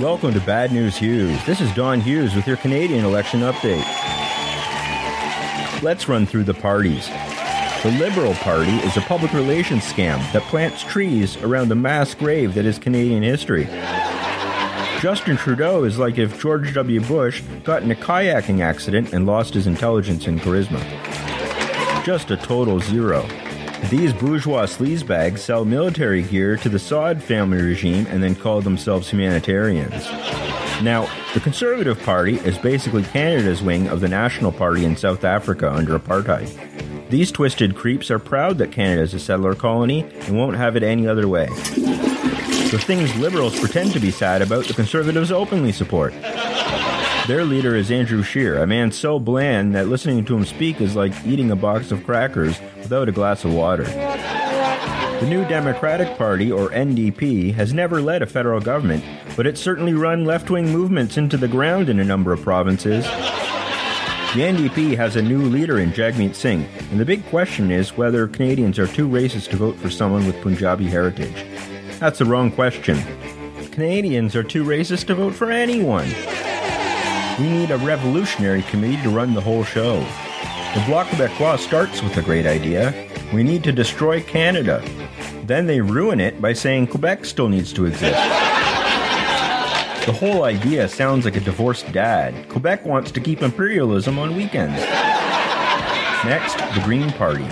Welcome to Bad News Hughes. This is Don Hughes with your Canadian election update. Let's run through the parties. The Liberal Party is a public relations scam that plants trees around the mass grave that is Canadian history. Justin Trudeau is like if George W. Bush got in a kayaking accident and lost his intelligence and charisma. Just a total zero. These bourgeois sleazebags sell military gear to the Saud family regime and then call themselves humanitarians. Now, the Conservative Party is basically Canada's wing of the National Party in South Africa under apartheid. These twisted creeps are proud that Canada is a settler colony and won't have it any other way. The things Liberals pretend to be sad about, the Conservatives openly support. Their leader is Andrew Scheer, a man so bland that listening to him speak is like eating a box of crackers without a glass of water. The New Democratic Party, or NDP, has never led a federal government, but it's certainly run left wing movements into the ground in a number of provinces. The NDP has a new leader in Jagmeet Singh, and the big question is whether Canadians are too racist to vote for someone with Punjabi heritage. That's the wrong question. Canadians are too racist to vote for anyone. We need a revolutionary committee to run the whole show. The Bloc Québécois starts with a great idea. We need to destroy Canada. Then they ruin it by saying Quebec still needs to exist. The whole idea sounds like a divorced dad. Quebec wants to keep imperialism on weekends. Next, the Green Party.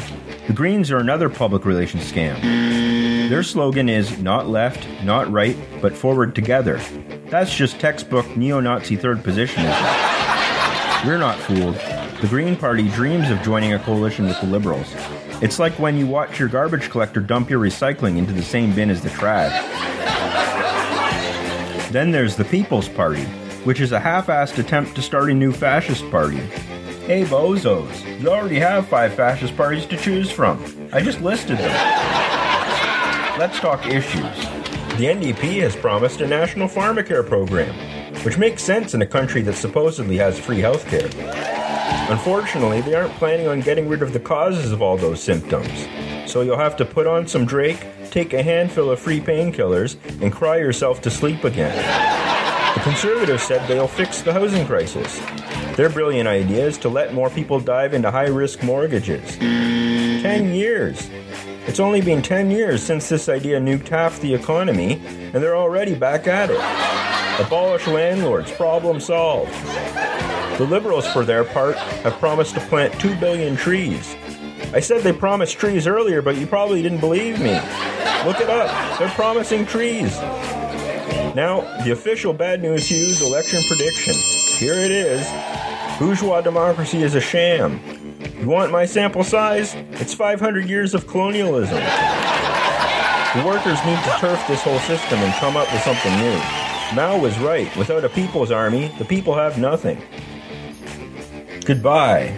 The Greens are another public relations scam. Their slogan is not left, not right, but forward together. That's just textbook neo Nazi third positionism. We're not fooled. The Green Party dreams of joining a coalition with the Liberals. It's like when you watch your garbage collector dump your recycling into the same bin as the trash. Then there's the People's Party, which is a half assed attempt to start a new fascist party. Hey bozos, you already have five fascist parties to choose from. I just listed them. Let's talk issues. The NDP has promised a national pharmacare program, which makes sense in a country that supposedly has free healthcare. Unfortunately, they aren't planning on getting rid of the causes of all those symptoms. So you'll have to put on some Drake, take a handful of free painkillers, and cry yourself to sleep again. The Conservatives said they'll fix the housing crisis. Their brilliant idea is to let more people dive into high risk mortgages. Ten years. It's only been 10 years since this idea nuked half the economy, and they're already back at it. Abolish landlords, problem solved. The Liberals, for their part, have promised to plant 2 billion trees. I said they promised trees earlier, but you probably didn't believe me. Look it up. They're promising trees. Now, the official Bad News Hughes election prediction. Here it is. Bourgeois democracy is a sham. You want my sample size? It's 500 years of colonialism. The workers need to turf this whole system and come up with something new. Mao was right. Without a people's army, the people have nothing. Goodbye.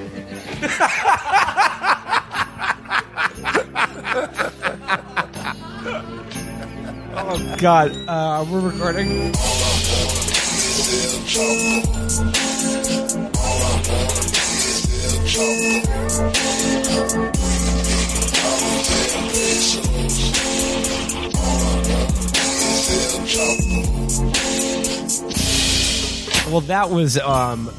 Oh God, uh, we're recording. Well, that was um,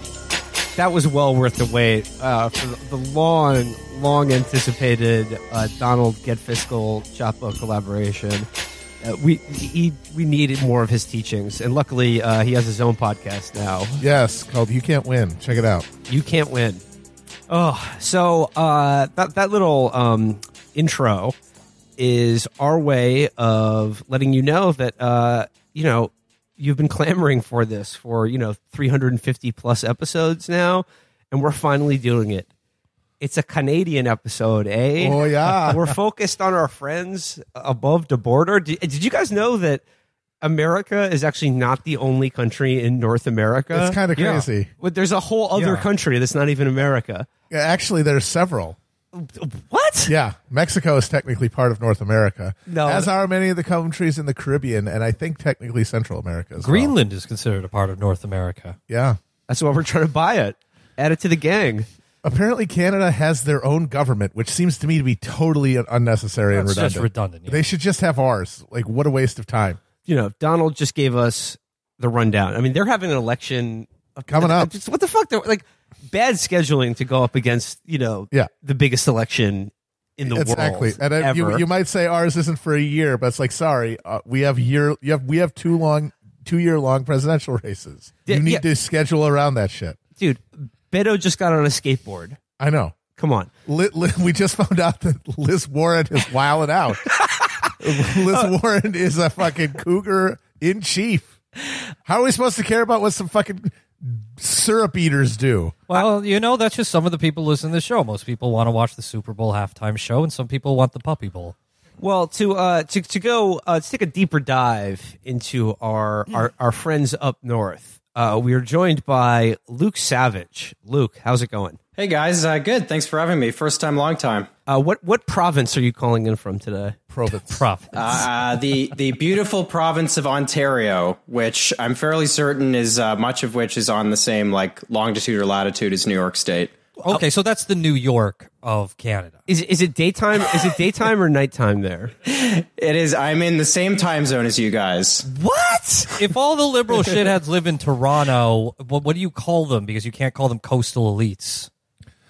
that was well worth the wait uh, for the long, long anticipated uh, Donald Get Fiscal Chapo collaboration. Uh, we he, we needed more of his teachings, and luckily uh, he has his own podcast now. Yes, called You Can't Win. Check it out. You can't win. Oh, so uh, that that little um, intro is our way of letting you know that uh, you know you've been clamoring for this for you know 350 plus episodes now, and we're finally doing it. It's a Canadian episode, eh? Oh, yeah. we're focused on our friends above the border. Did, did you guys know that America is actually not the only country in North America? It's kind of Yeah. crazy. But there's a whole other Yeah. country that's not even America. Yeah, Actually, there's several. What? Yeah, Mexico is technically part of North America. No. as are many of the countries in the Caribbean, and I think technically Central America as well. Greenland is considered a part of North America. Yeah. That's why we're trying to buy it. Add it to the gang. Apparently, Canada has their own government, which seems to me to be totally unnecessary and redundant. just redundant. yeah. They should just have ours. Like, what a waste of time. You know, Donald just gave us the rundown. I mean, they're having an election Coming up. Just, what the fuck? They're like bad scheduling to go up against you know Yeah. the biggest election in the exactly. world Exactly. And uh, you, you might say ours isn't for a year, but it's like, sorry, uh, we have year, you have, we have two long, two year long presidential races. You need yeah. to schedule around that shit. Dude, Beto just got on a skateboard. I know. Come on. Li- we just found out that Liz Warren is wilding out. Liz Warren is a fucking cougar in chief. How are we supposed to care about what some fucking syrup eaters do? Well, you know, that's just some of the people listening to the show. Most people want to watch the Super Bowl halftime show, and some people want the Puppy Bowl. Well, to uh, to to go uh, to take a deeper dive into our our, our friends up north, uh, we are joined by Luke Savage. Luke, how's it going? Hey guys, uh, good. Thanks for having me. First time, long time. Uh, what what province are you calling in from today? Province. Profit. Uh, the the beautiful province of Ontario, which I'm fairly certain is uh, much of which is on the same like longitude or latitude as New York State. okay, so that's the New York of Canada. Is is it daytime? is it daytime or nighttime there? It is. I'm in the same time zone as you guys. What? if all the liberal shitheads live in Toronto, what, what do you call them? Because you can't call them coastal elites.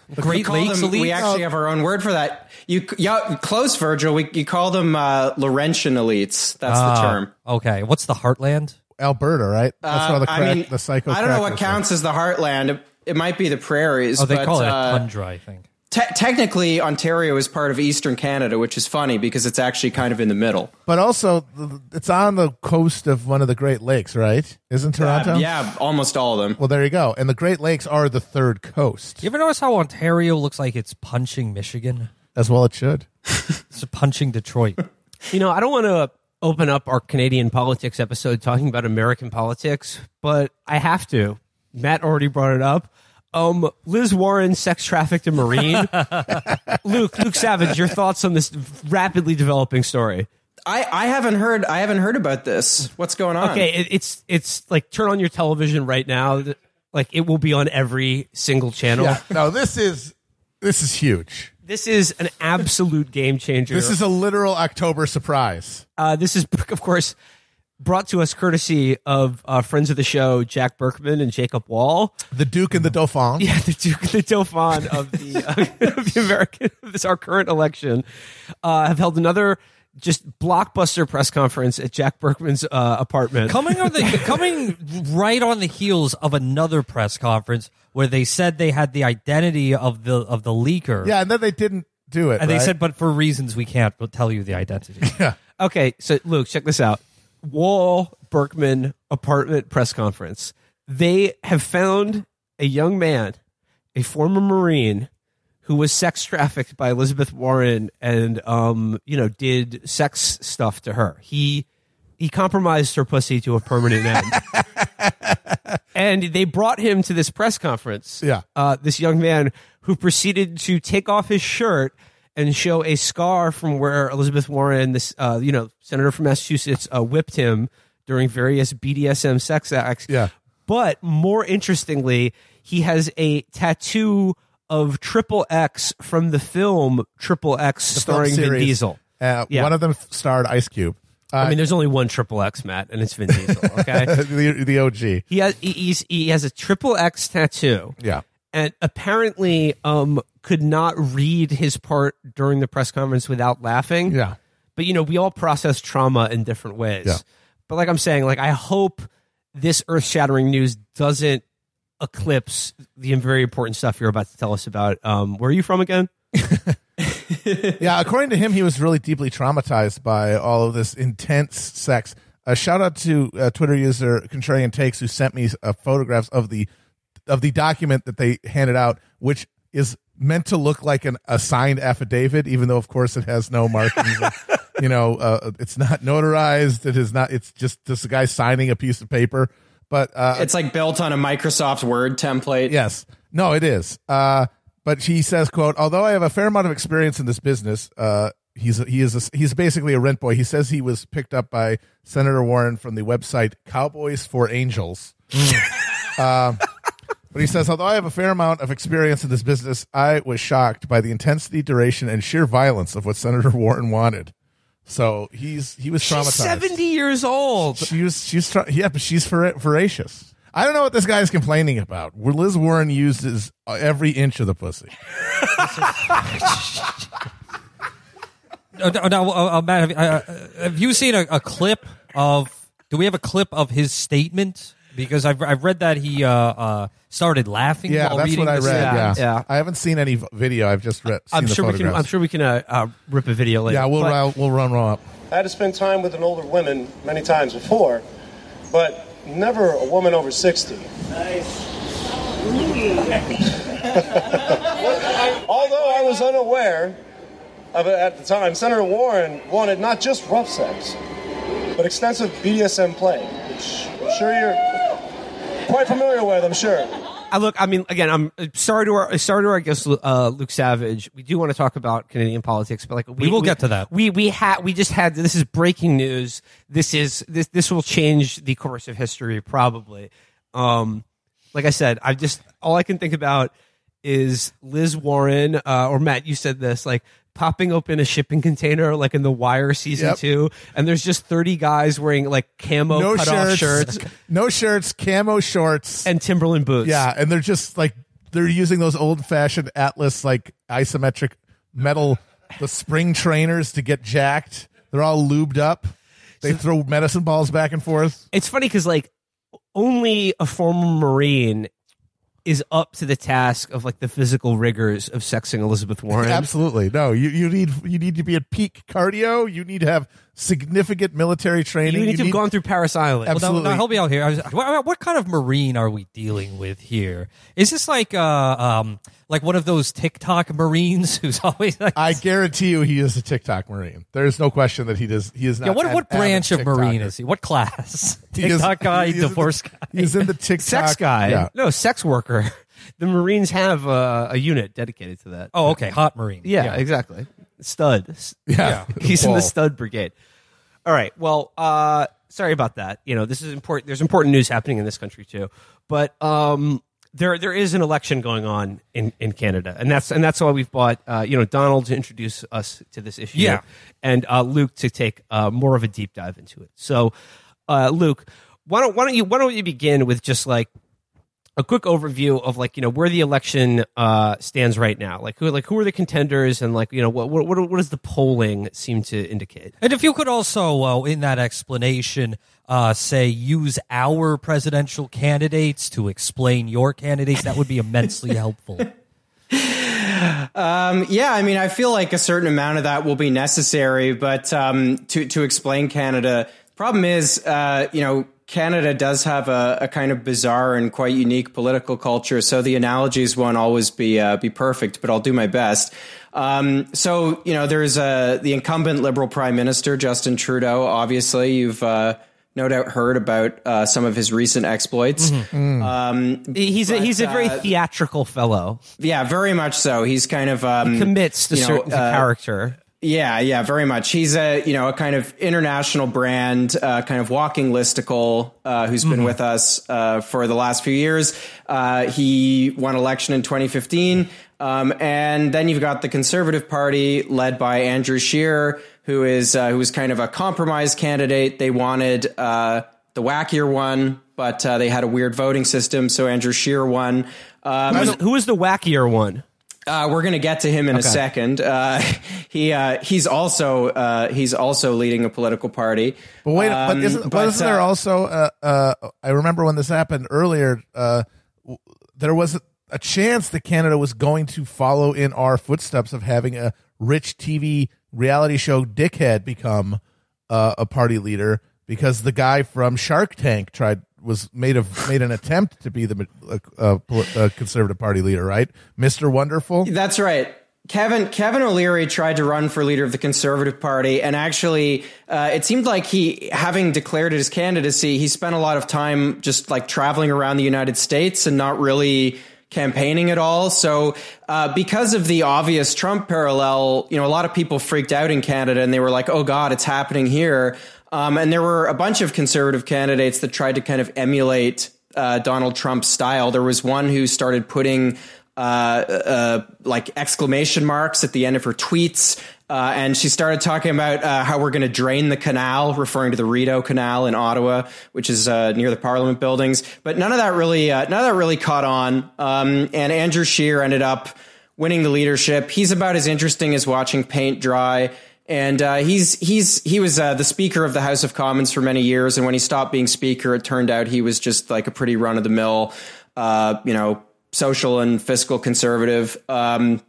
We Great Lakes them- elites. We actually have our own word for that. You yeah, close, Virgil. We you call them uh, Laurentian elites. That's the Ah, term. Okay, what's the Heartland? Alberta, right? That's Uh, where the crack, I mean, the psycho. I don't know crack what was counts as the heartland. It, it might be the prairies. Oh, they but, call it a uh, tundra, I think. Te- technically, Ontario is part of Eastern Canada, which is funny because it's actually kind of in the middle. But also, it's on the coast of one of the Great Lakes, right? Isn't Toronto? Uh, yeah, almost all of them. Well, there you go. And the Great Lakes are the third coast, You ever notice how Ontario looks like it's punching Michigan? as well it should. It's punching Detroit. You know, I don't want to open up our Canadian politics episode talking about American politics, but I have to. Matt already brought it up. Um, Liz Warren sex trafficked a Marine. Luke, Luke Savage, your thoughts on this rapidly developing story? I, I haven't heard I haven't heard about this. What's going on? Okay, it, it's it's like turn on your television right now. Like it will be on every single channel. Yeah. No, this is this is huge. This is an absolute game changer. This is a literal October surprise. Uh, this is, of course, brought to us courtesy of uh, friends of the show, Jack Burkman and Jacob Wohl. The Duke and the Dauphin. Yeah, the Duke, and the Dauphin of the, uh, of the American, this our current election, uh, have held another just blockbuster press conference at Jack Burkman's uh, apartment. coming on the coming right on the heels of another press conference where they said they had the identity of the of the leaker. Yeah, and then they didn't do it. And they said, but for reasons we can't tell you the identity. Yeah. Okay, so Luke, check this out. Wohl Burkman apartment press conference. They have found a young man, a former Marine, who was sex trafficked by Elizabeth Warren and um, you know, did sex stuff to her. He he compromised her pussy to a permanent end. and they brought him to this press conference. Yeah. Uh, this young man who proceeded to take off his shirt and show a scar from where Elizabeth Warren, this uh, you know senator from Massachusetts, uh, whipped him during various BDSM sex acts. Yeah. But more interestingly, he has a tattoo of Triple X from the film Triple X, starring Vin. Diesel. Uh, Yeah. One of them starred Ice Cube. I mean, there's only one Triple X, Matt, and it's Vin Diesel. Okay, the, the OG. he has he has a Triple X tattoo. Yeah. And apparently um could not read his part during the press conference without laughing. Yeah. But you know, we all process trauma in different ways. Yeah. But like I'm saying, like I hope this earth-shattering news doesn't eclipse the very important stuff you're about to tell us about. Um, where are you from again? Yeah, according to him, he was really deeply traumatized by all of this intense sex. A shout out to uh, Twitter user Contrarian Takes who sent me uh, photographs of the of the document that they handed out, which is meant to look like an a signed affidavit, even though of course it has no markings. you know, uh, it's not notarized. It is not. It's just a guy signing a piece of paper. But uh, It's like built on a Microsoft Word template. Yes. No, it is. Uh, but she says, "quote Although I have a fair amount of experience in this business, uh, he's he is a, he's basically a rent boy. He says he was picked up by Senator Warren from the website Cowboys for Angels. Uh, but he says, although I have a fair amount of experience in this business, I was shocked by the intensity, duration, and sheer violence of what Senator Warren wanted. So he's he was traumatized. She's traumatized. seventy years old. She was she's tra- yeah, but she's ver- voracious. I don't know what this guy is complaining about. Liz Warren uses every inch of the pussy. Uh, now, now, uh, uh, Matt, have, uh, uh, have you seen a, a clip of? Do we have a clip of his statement? Because I've I've read that he uh, uh, started laughing. Yeah, while that's reading what I the read. Yeah. statement. Yeah. I haven't seen any v- video. I've just read. Seen I'm the sure we can. I'm sure we can uh, uh, rip a video later. Yeah, we'll But- run, we'll run one up. I had to spend time with an older woman many times before, but never a woman over 60. Nice. Although I was unaware of it at the time, Senator Warren wanted not just rough sex, but extensive BDSM play, which I'm sure you're quite familiar with, I'm sure. I look. I mean, again, I'm uh, sorry to our sorry to our guest uh, Luke Savage. We do want to talk about Canadian politics, but like we, will get to that. We we had we just had this is breaking news. This is this this will change the course of history probably. Um, like I said, I just all I can think about is Liz Warren uh, or Matt. You said this like popping open a shipping container like in the Wire season Yep. two, and there's just thirty guys wearing like camo No shirts, shirts no shirts, camo shorts. and Timberland boots. yeah, and they're just like they're using those old fashioned Atlas like isometric metal the spring trainers to get jacked. They're all lubed up. They throw medicine balls back and forth. it's funny because like only a former marine is up to the task of like the physical rigors of sexing elizabeth warren Absolutely. No, you, you need you need to be at peak cardio. You need to have significant military training. you need to have gone through parris island Abs- Well, now, Absolutely. now help me out here. I was, what, what kind of marine are we dealing with here? Is this like uh um like one of those TikTok marines who's always like I guarantee you, he is a TikTok marine. There's no question that he does. He is not. yeah? What an what branch of avid marine is he? What class? He is- TikTok guy, he is in the- divorce guy. He's in the TikTok sex guy Yeah. no sex worker the marines have uh, a unit dedicated to that Oh, okay, hot marine. yeah, exactly stud Yeah. he's in the stud brigade all right. Well uh sorry about that. You know this is important there's important news happening in this country too. But um there there is an election going on in in canada. And that's and that's why we've bought uh you know donald to introduce us to this issue Yeah. and uh luke to take uh more of a deep dive into it. So uh luke why don't why don't you why don't you begin with just like a quick overview of like you know where the election uh, stands right now. Like who like who are the contenders and like you know what what what, what does the polling seem to indicate? And if you could also, uh, in that explanation, uh, say use our presidential candidates to explain your candidates, that would be immensely helpful. Um, yeah, I mean, I feel like a certain amount of that will be necessary, but um, to to explain Canada, The problem is, uh, you know, Canada does have a, a kind of bizarre and quite unique political culture, so the analogies won't always be uh, be perfect, but I'll do my best. Um, so, you know, there's uh, the incumbent Liberal Prime Minister Justin Trudeau. Obviously, you've uh, no doubt heard about uh, some of his recent exploits. Um, He's a, But, he's a very uh, theatrical fellow. yeah, very much so. He's kind of um, Commits to you know, certain uh, character. Yeah, yeah, very much. He's a you know a kind of international brand, uh, kind of walking listicle, uh, who's been with us uh, for the last few years. Uh, he won election in 2015, um, and then you've got the Conservative Party led by Andrew Scheer, who is uh, who was kind of a compromise candidate. They wanted uh, the wackier one, but uh, they had a weird voting system, so Andrew Scheer won. Um, who was the wackier one? Uh, we're going to get to him in a second. Uh, he uh, he's also uh, he's also leading a political party. But wait, but Um, isn't, but isn't there uh, also? Uh, uh, I remember when this happened earlier. Uh, there was a, a chance that Canada was going to follow in our footsteps of having a rich TV reality show dickhead become uh, a party leader because the guy from Shark Tank tried was made a made an attempt to be the uh, uh, uh, conservative party leader, right, Mister Wonderful? That's right. Kevin Kevin O'Leary tried to run for leader of the Conservative Party, and actually, uh, it seemed like he, having declared his candidacy, he spent a lot of time just like traveling around the United States and not really campaigning at all. So, uh, because of the obvious Trump parallel, you know, a lot of people freaked out in Canada, and they were like, "Oh God, it's happening here." Um, and there were a bunch of conservative candidates that tried to kind of emulate uh, Donald Trump's style. There was one who started putting uh, uh, like exclamation marks at the end of her tweets Uh, and she started talking about uh, how we're going to drain the canal, referring to the Rideau Canal in Ottawa, which is uh, near the Parliament buildings. But none of that really, uh, none of that really caught on. Um, and Andrew Scheer ended up winning the leadership. He's about as interesting as watching paint dry. And uh, he's he's he was uh, the Speaker of the House of Commons for many years. And when he stopped being Speaker, it turned out he was just like a pretty run of the mill, you know, social and fiscal conservative. Um,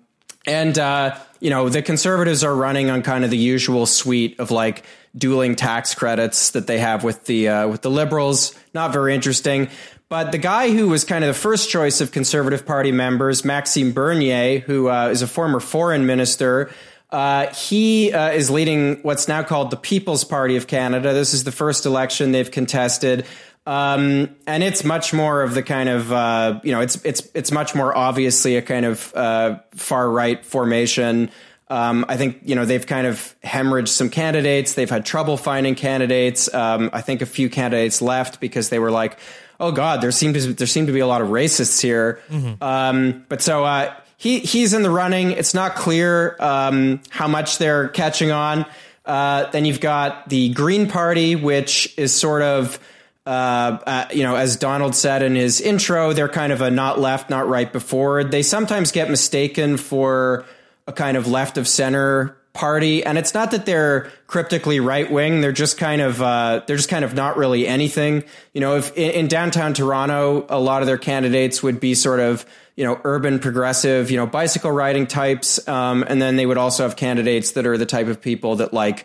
and uh, you know the conservatives are running on kind of the usual suite of like dueling tax credits that they have with the uh, with the liberals. Not very interesting. But the guy who was kind of the first choice of Conservative Party members, Maxime Bernier, who uh, is a former foreign minister, uh, he uh, is leading what's now called the People's Party of Canada. This is the first election they've contested. Um, and it's much more of the kind of uh, you know it's it's it's much more obviously a kind of uh, far right formation. Um, I think you know they've kind of hemorrhaged some candidates. They've had trouble finding candidates. Um, I think a few candidates left because they were like, "Oh God, there seemed to there seemed to be a lot of racists here." Um, but so uh, he he's in the running. It's not clear um, how much they're catching on. Uh, then you've got the Green Party, which is sort of uh, uh, you know, as Donald said in his intro, they're kind of a not left, not right before. They sometimes get mistaken for a kind of left of center party, and it's not that they're cryptically right wing. They're just kind of uh, they're just kind of not really anything. You know, if in, in downtown Toronto, a lot of their candidates would be sort of you know urban progressive, you know, bicycle riding types, um, and then they would also have candidates that are the type of people that like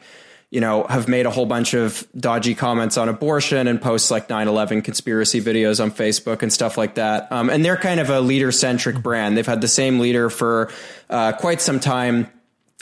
you know, have made a whole bunch of dodgy comments on abortion and posts like 9-11 conspiracy videos on Facebook and stuff like that. Um, and they're kind of a leader centric brand. They've had the same leader for uh, quite some time.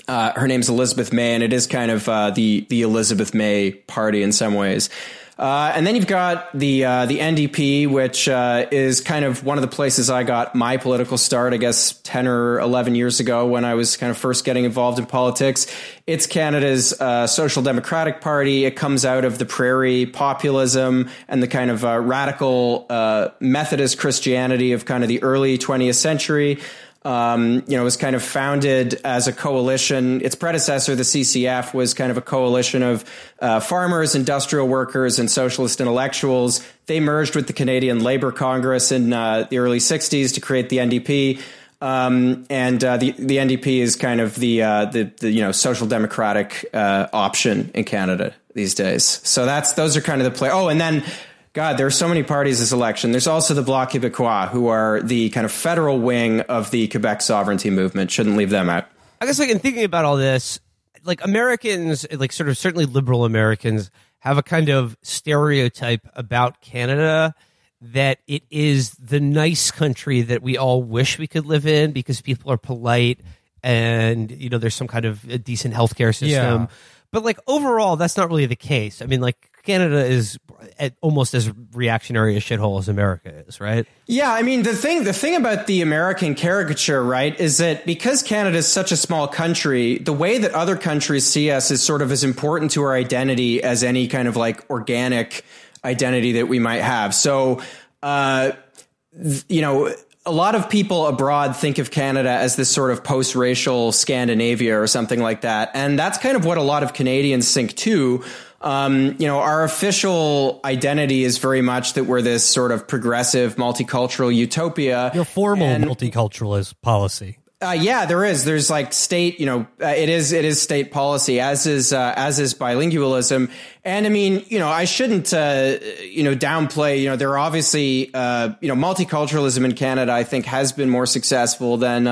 Uh, her name's Elizabeth May, and it is kind of uh, the the Elizabeth May party in some ways. Uh, and then you've got the uh, the NDP, which uh, is kind of one of the places I got my political start. I guess ten or eleven years ago, when I was kind of first getting involved in politics. It's Canada's uh, social democratic party. It comes out of the prairie populism and the kind of uh, radical uh, Methodist Christianity of kind of the early 20th century. Um, you know, was kind of founded as a coalition. Its predecessor, the CCF, was kind of a coalition of uh, farmers, industrial workers, and socialist intellectuals. They merged with the Canadian Labour Congress in uh, the early '60s to create the NDP. Um, and uh, the the NDP is kind of the uh, the, the you know social democratic uh, option in Canada these days. So that's those are kind of the play. Oh, and then God, there are so many parties this election. There's also the Bloc Québécois, who are the kind of federal wing of the Quebec sovereignty movement. Shouldn't leave them out. I guess like in thinking about all this, like Americans, like sort of certainly liberal Americans have a kind of stereotype about Canada that it is the nice country that we all wish we could live in because people are polite and you know there's some kind of a decent healthcare system. Yeah. But like overall, that's not really the case. I mean, like Canada is almost as reactionary a shithole as America is, right? Yeah, I mean the thing the thing about the American caricature, right, is that because Canada is such a small country, the way that other countries see us is sort of as important to our identity as any kind of like organic identity that we might have. So, uh, you know, a lot of people abroad think of Canada as this sort of post-racial Scandinavia or something like that, and that's kind of what a lot of Canadians think too. Um, you know, our official identity is very much that we're this sort of progressive, multicultural utopia. Your formal And- multiculturalist policy. uh, yeah, there is. There's like state, you know, uh, it is it is state policy, as is uh, as is bilingualism. And I mean, you know, I shouldn't, uh, you know, downplay. You know, there are obviously, uh, you know, multiculturalism in Canada. I think has been more successful than.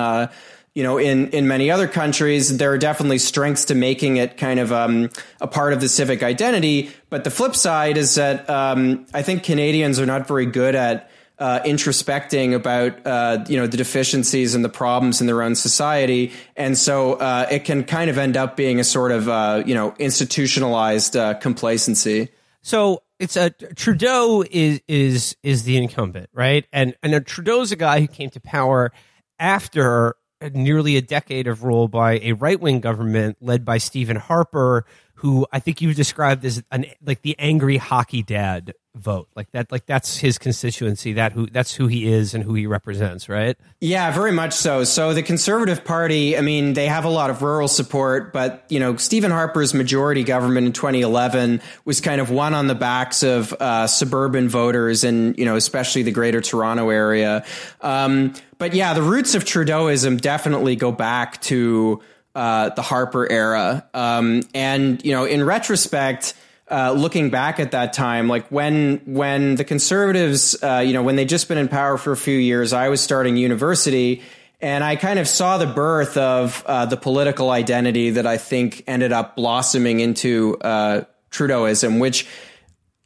You know, in, in many other countries, there are definitely strengths to making it kind of um, a part of the civic identity. But the flip side is that um, I think Canadians are not very good at uh, introspecting about uh, you know the deficiencies and the problems in their own society, and so uh, it can kind of end up being a sort of uh, you know institutionalized uh, complacency. So it's a Trudeau is is is the incumbent, right? And and Trudeau's a guy who came to power after nearly a decade of rule by a right wing government led by Stephen Harper, who I think you've described as an like the angry hockey dad vote. Like that, like that's his constituency. That who that's who he is and who he represents, right? Yeah, very much so. So the Conservative Party, I mean, they have a lot of rural support, but you know, Stephen Harper's majority government in 2011 was kind of won on the backs of uh, suburban voters, and you know, especially the Greater Toronto area. Um, but yeah, the roots of Trudeauism definitely go back to uh, the Harper era, um, and you know, in retrospect uh, looking back at that time, like when when the conservatives, uh, you know, when they'd just been in power for a few years, I was starting university, and I kind of saw the birth of uh, the political identity that I think ended up blossoming into uh, Trudeauism, which.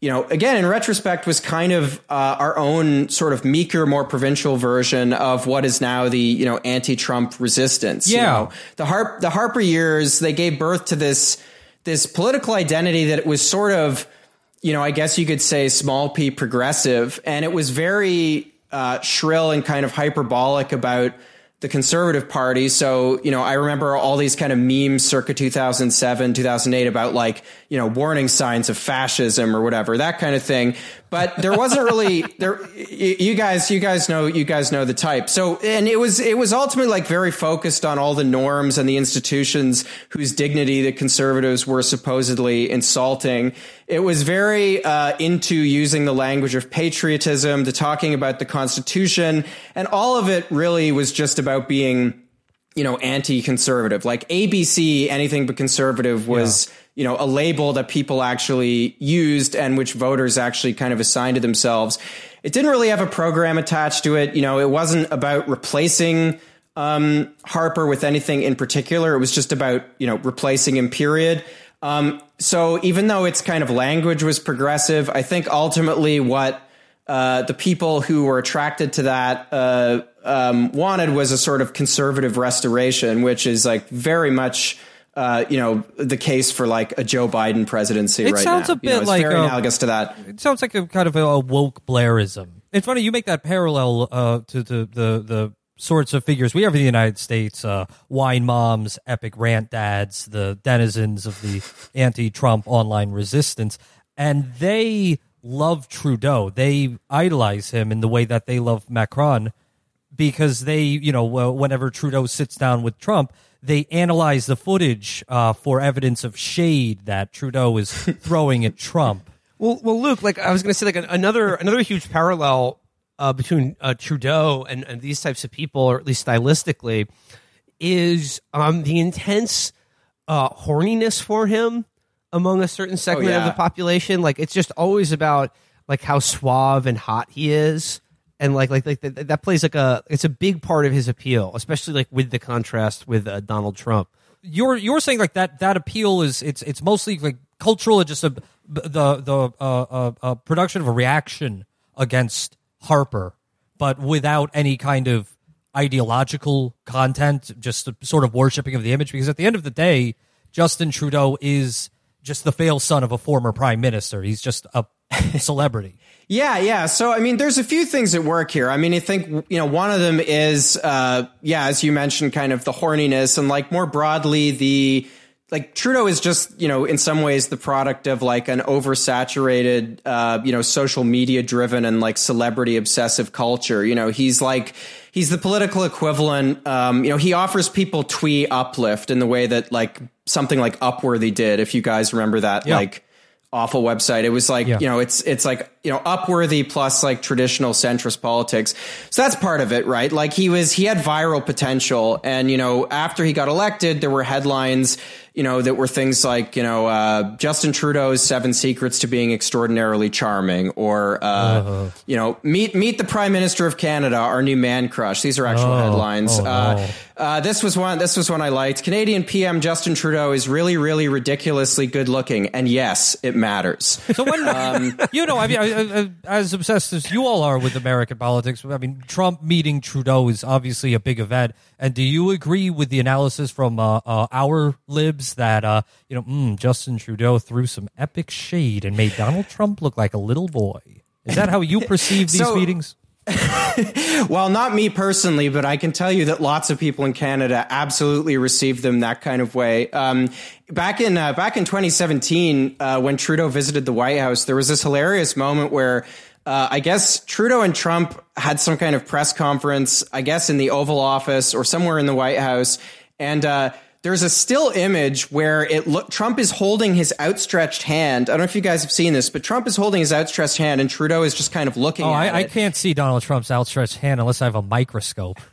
You know, again, in retrospect, was kind of uh, our own sort of meeker, more provincial version of what is now the you know anti-Trump resistance. Yeah, you know, the Harp the Harper years they gave birth to this this political identity that was sort of, you know, I guess you could say small p progressive, and it was very uh, shrill and kind of hyperbolic about the conservative party. So, you know, I remember all these kind of memes circa 2007, 2008 about like, you know, warning signs of fascism or whatever, that kind of thing. But there wasn't really there. You guys, you guys know, you guys know the type. So, and it was, it was ultimately like very focused on all the norms and the institutions whose dignity the conservatives were supposedly insulting. It was very uh, into using the language of patriotism, to talking about the Constitution, and all of it really was just about being, you know, anti-conservative. Like ABC, anything but conservative was. Yeah you know, a label that people actually used and which voters actually kind of assigned to themselves. It didn't really have a program attached to it. You know, it wasn't about replacing um, Harper with anything in particular. It was just about, you know, replacing him, period. Um, so even though its kind of language was progressive, I think ultimately what uh, the people who were attracted to that uh, um, wanted was a sort of conservative restoration, which is like very much uh, you know, the case for like a Joe Biden presidency it right sounds now. a bit you know, like very a, analogous to that. It sounds like a kind of a, a woke Blairism. It's funny you make that parallel uh, to the, the the sorts of figures we have in the United States: uh, wine moms, epic rant dads, the denizens of the anti-Trump online resistance, and they love Trudeau. They idolize him in the way that they love Macron because they, you know, whenever Trudeau sits down with Trump they analyze the footage uh, for evidence of shade that Trudeau is throwing at Trump. Well, well, Luke, like I was going to say, like another another huge parallel uh, between uh, Trudeau and, and these types of people, or at least stylistically, is um, the intense uh, horniness for him among a certain segment oh, yeah. of the population. Like it's just always about like how suave and hot he is and like like like that, that plays like a it's a big part of his appeal, especially like with the contrast with uh, Donald Trump. You're you're saying like that that appeal is it's it's mostly like cultural, just a the the uh, uh, uh, production of a reaction against Harper, but without any kind of ideological content, just sort of worshiping of the image. Because at the end of the day, Justin Trudeau is just the failed son of a former prime minister. He's just a celebrity. Yeah, yeah. So, I mean, there's a few things at work here. I mean, I think, you know, one of them is, uh, yeah, as you mentioned, kind of the horniness and like more broadly, the, like Trudeau is just, you know, in some ways the product of like an oversaturated, uh, you know, social media driven and like celebrity obsessive culture. You know, he's like, he's the political equivalent. Um, you know, he offers people twee uplift in the way that like something like Upworthy did, if you guys remember that, yeah. like, awful website. It was like, Yeah. you know, it's it's like, you know, upworthy plus like traditional centrist politics. So that's part of it, right? Like he was he had viral potential and you know, after he got elected, there were headlines, you know, that were things like, you know, uh, Justin Trudeau's seven secrets to being extraordinarily charming or uh, you know, meet meet the Prime Minister of Canada, our new man crush. These are actual Oh, headlines. oh, no. uh, uh, this was one. This was one I liked. Canadian PM Justin Trudeau is really, really ridiculously good looking, and yes, it matters. So when Um, you know, I mean, I, I, as obsessed as you all are with American politics, I mean, Trump meeting Trudeau is obviously a big event. And do you agree with the analysis from uh, uh, our libs that uh, you know mm, Justin Trudeau threw some epic shade and made Donald Trump look like a little boy? Is that how you perceive these So- meetings? Well, not me personally, but I can tell you that lots of people in Canada absolutely received them that kind of way. Um, back in uh, back in 2017, uh, when Trudeau visited the White House, there was this hilarious moment where uh, I guess Trudeau and Trump had some kind of press conference, I guess in the Oval Office or somewhere in the White House, and uh, there's a still image where it look Trump is holding his outstretched hand. I don't know if you guys have seen this, but Trump is holding his outstretched hand, and Trudeau is just kind of looking Oh, I, I can't see Donald Trump's outstretched hand unless I have a microscope.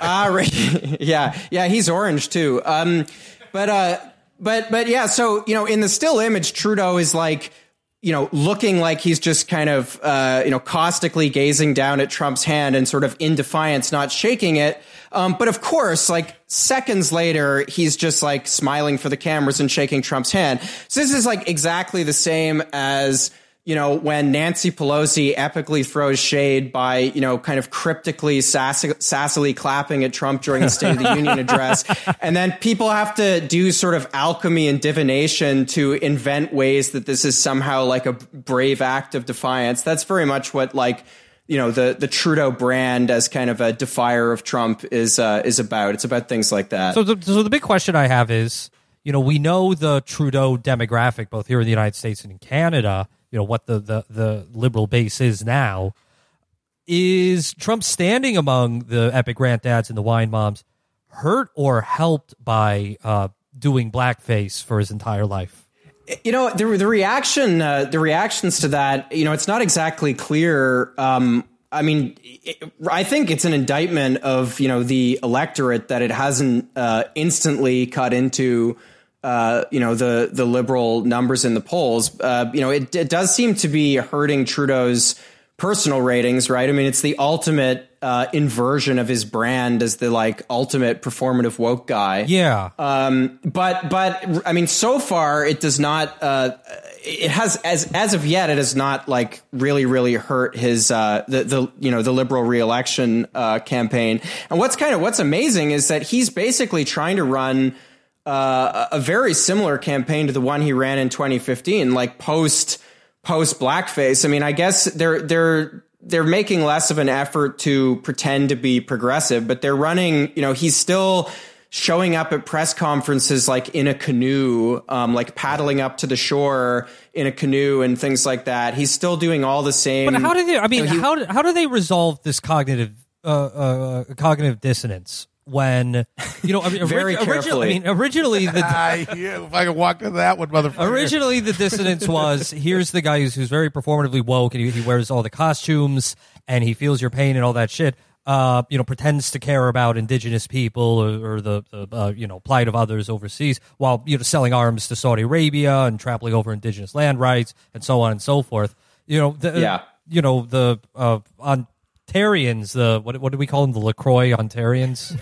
Ah, right. yeah, yeah, he's orange too. Um, but uh, but but yeah. So you know, in the still image, Trudeau is like you know looking like he's just kind of uh, you know caustically gazing down at Trump's hand and sort of in defiance, not shaking it. Um, but of course, like seconds later, he's just like smiling for the cameras and shaking Trump's hand. So this is like exactly the same as you know, when Nancy Pelosi epically throws shade by, you know, kind of cryptically sassy, sassily clapping at Trump during the State of the Union address. And then people have to do sort of alchemy and divination to invent ways that this is somehow like a brave act of defiance. That's very much what like, you know, the, the Trudeau brand as kind of a defier of Trump is, uh, is about. It's about things like that. So the, so the big question I have is, you know, we know the Trudeau demographic both here in the United States and in Canada. You know what the the, the liberal base is now. Is Trump standing among the epic rant dads and the wine moms hurt or helped by uh, doing blackface for his entire life? you know the the reaction uh, the reactions to that you know it's not exactly clear um, I mean, it, I think it's an indictment of you know the electorate that it hasn't uh, instantly cut into uh, you know the the liberal numbers in the polls. Uh, you know, it, it does seem to be hurting Trudeau's personal ratings, right? I mean, it's the ultimate uh, inversion of his brand as the like ultimate performative woke guy. Yeah. Um, but but I mean, so far it does not. Uh, it has as as of yet, it has not like really really hurt his uh, the the you know the liberal reelection uh, campaign. And what's kind of what's amazing is that he's basically trying to run. Uh, a very similar campaign to the one he ran in 2015, like post post blackface. I mean, I guess they're they're they're making less of an effort to pretend to be progressive, but they're running. You know, he's still showing up at press conferences like in a canoe, um, like paddling up to the shore in a canoe and things like that. He's still doing all the same. But how do they? I mean, you know, he- how do- how do they resolve this cognitive uh, uh, cognitive dissonance when you know? I mean, Very originally, I mean, originally the yeah, if I can walk to that one, motherfucker. Originally, the dissonance was here's the guy who's, who's very performatively woke and he, he wears all the costumes and he feels your pain and all that shit. Uh, you know, pretends to care about indigenous people or, or the, the uh, you know plight of others overseas, while you know selling arms to Saudi Arabia and trampling over indigenous land rights and so on and so forth. You know, the, Yeah. you know the uh, Ontarians, the what what do we call them? The Lacroix Ontarians.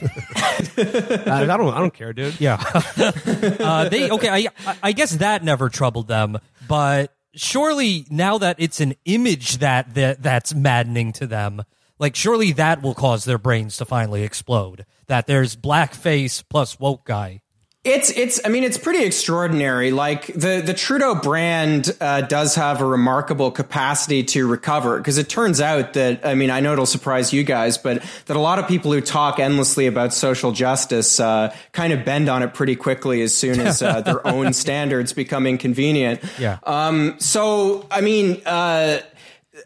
I, I don't. I don't care, dude. Yeah. uh, they okay. I I guess that never troubled them, but surely now that it's an image that that that's maddening to them, like surely that will cause their brains to finally explode. That there's blackface plus woke guy. It's it's I mean it's pretty extraordinary. Like the the Trudeau brand uh, does have a remarkable capacity to recover because it turns out that I mean I know it'll surprise you guys, but that a lot of people who talk endlessly about social justice uh, kind of bend on it pretty quickly as soon as uh, their own standards become inconvenient. Yeah. Um. So I mean. Uh,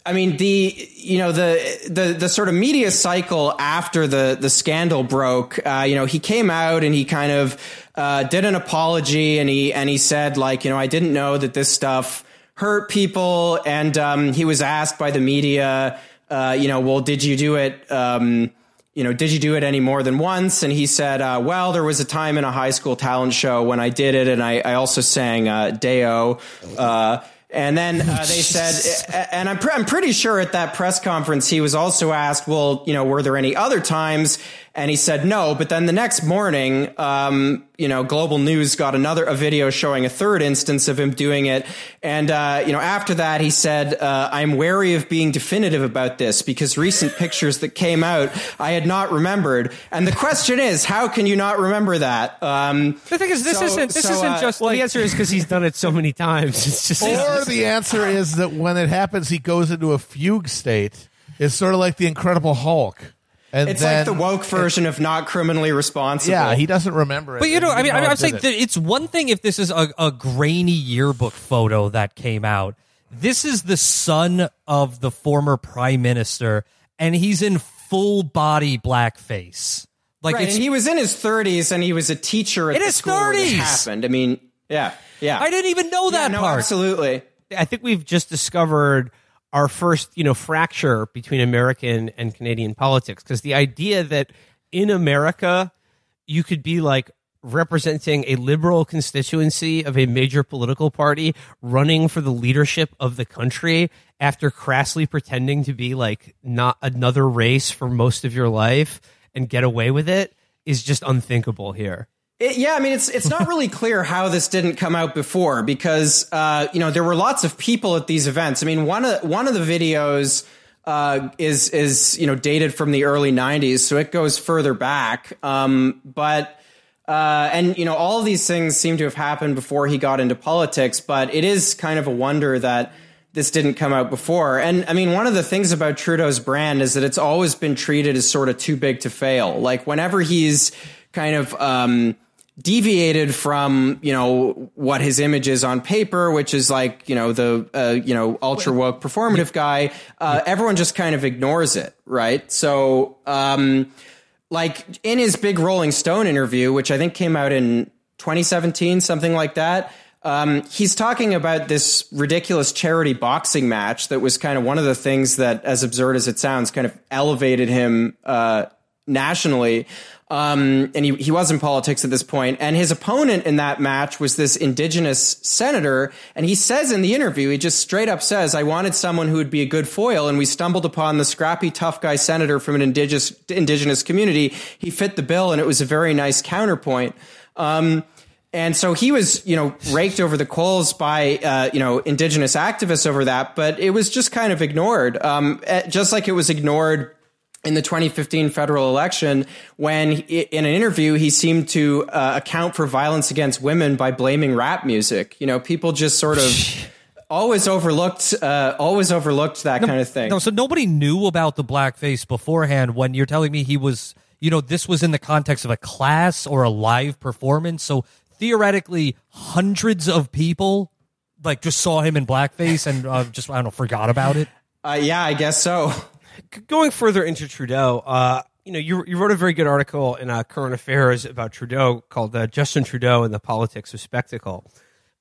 I mean the you know the the the sort of media cycle after the the scandal broke. Uh, you know he came out and he kind of uh, did an apology and he and he said like you know I didn't know that this stuff hurt people and um, he was asked by the media uh, you know well did you do it um, you know, did you do it any more than once? And he said, uh, well, there was a time in a high school talent show when I did it, and I, I also sang uh, Day-O. Uh, and then uh, they said, and I'm, pre- I'm pretty sure at that press conference he was also asked, well, you know, were there any other times? And he said no. But then the next morning, um, you know, Global News got another a video showing a third instance of him doing it. And uh, you know, after that, he said, uh, "I'm wary of being definitive about this because recent pictures that came out I had not remembered." And the question is, how can you not remember that? Um, The thing is, this So- isn't this so, isn't uh, just Well, like the answer is because he's done it so many times. It's just Or the answer is that when it happens, he goes into a fugue state It's sort of like the Incredible Hulk. And It's then, like the woke version of not criminally responsible. Yeah, he doesn't remember it. But you know, I mean, I- I'm saying it. that it's one thing if this is a, a grainy yearbook photo that came out. This is the son of the former prime minister, and he's in full body blackface. Like right, and he was in his 30s and he was a teacher at In the his school where this 30s? happened. I mean, yeah, yeah. I didn't even know Yeah, that no, part. absolutely. I think we've just discovered our first, you know, fracture between American and Canadian politics because the idea that in America you could be like representing a liberal constituency of a major political party running for the leadership of the country after crassly pretending to be like not another race for most of your life and get away with it is just unthinkable here. It, yeah, I mean, it's it's not really clear how this didn't come out before because uh, you know there were lots of people at these events. I mean, one of one of the videos uh, is is you know dated from the early '90s, so it goes further back. Um, but uh, and you know all of these things seem to have happened before he got into politics. But it is kind of a wonder that this didn't come out before. And I mean, one of the things about Trudeau's brand is that it's always been treated as sort of too big to fail. Like whenever he's kind of um, deviated from you know what his image is on paper, which is like you know the uh, you know ultra woke performative guy. Uh, everyone just kind of ignores it, right? So. Um, like in his big Rolling Stone interview, which I think came out in 2017, something like that. Um, he's talking about this ridiculous charity boxing match that was kind of one of the things that, as absurd as it sounds, kind of elevated him uh, nationally. Um, and he, he was in politics at this point. And his opponent in that match was this indigenous senator. And he says in the interview, he just straight up says, I wanted someone who would be a good foil. And we stumbled upon the scrappy, tough guy senator from an indigenous, indigenous community. He fit the bill and it was a very nice counterpoint. Um, and so he was, you know, raked over the coals by, uh, you know, indigenous activists over that, but it was just kind of ignored. Um, eh, just like it was ignored in the 2015 federal election when he- in an interview he seemed to uh, account for violence against women by blaming rap music you know people just sort of always overlooked uh, always overlooked that kind of thing No, so nobody knew about the blackface beforehand when you're telling me he was, you know, this was in the context of a class or a live performance. So theoretically, hundreds of people like just saw him in blackface and uh, just, I don't know, forgot about it. uh, yeah i guess so going further into Trudeau, uh, you know, you, you wrote a very good article in uh, Current Affairs about Trudeau called uh, "Justin Trudeau and the Politics of Spectacle."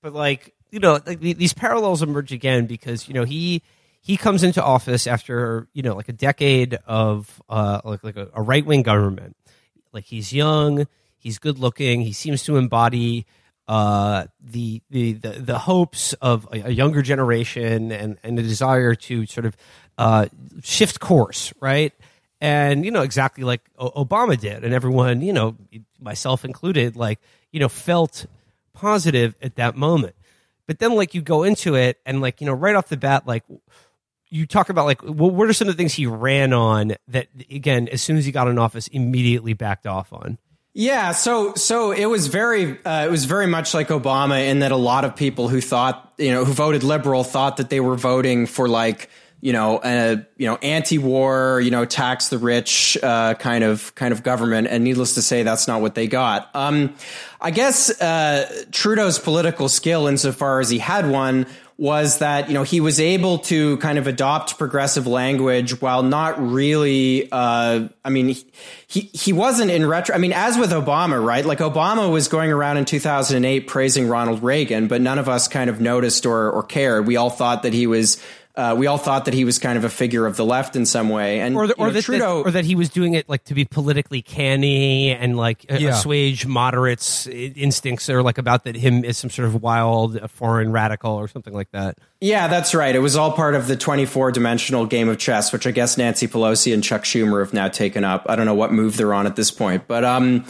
But like, you know, like, these parallels emerge again because you know he he comes into office after you know like a decade of uh, like like a, a right wing government. Like he's young, he's good looking, he seems to embody uh, the, the the the hopes of a, a younger generation and and a desire to sort of uh, shift course, right? And you know exactly like o- Obama did, and everyone, you know, myself included, like you know, felt positive at that moment. But then, like you go into it, and like you know, right off the bat, like you talk about like what, what are some of the things he ran on that again, as soon as he got in office, immediately backed off on. Yeah, so so it was very uh, it was very much like Obama in that a lot of people who thought you know who voted liberal thought that they were voting for like you know a you know anti-war you know tax the rich uh, kind of kind of government. And needless to say that's not what they got. Um, I guess uh, Trudeau's political skill insofar as he had one was that you know he was able to kind of adopt progressive language while not really uh, i mean he, he wasn't in retro i mean as with obama right? Like obama was going around in 2008 praising ronald reagan but none of us kind of noticed or or cared. We all thought that he was uh, we all thought that he was kind of a figure of the left in some way, and or, the, or know, that, Trudeau, that, or that he was doing it like to be politically canny and like uh, Yeah. assuage moderates' instincts or like about that him as some sort of wild uh, foreign radical or something like that. Yeah, that's right. It was all part of the 24 dimensional game of chess, which I guess Nancy Pelosi and Chuck Schumer have now taken up. I don't know what move they're on at this point, but, um,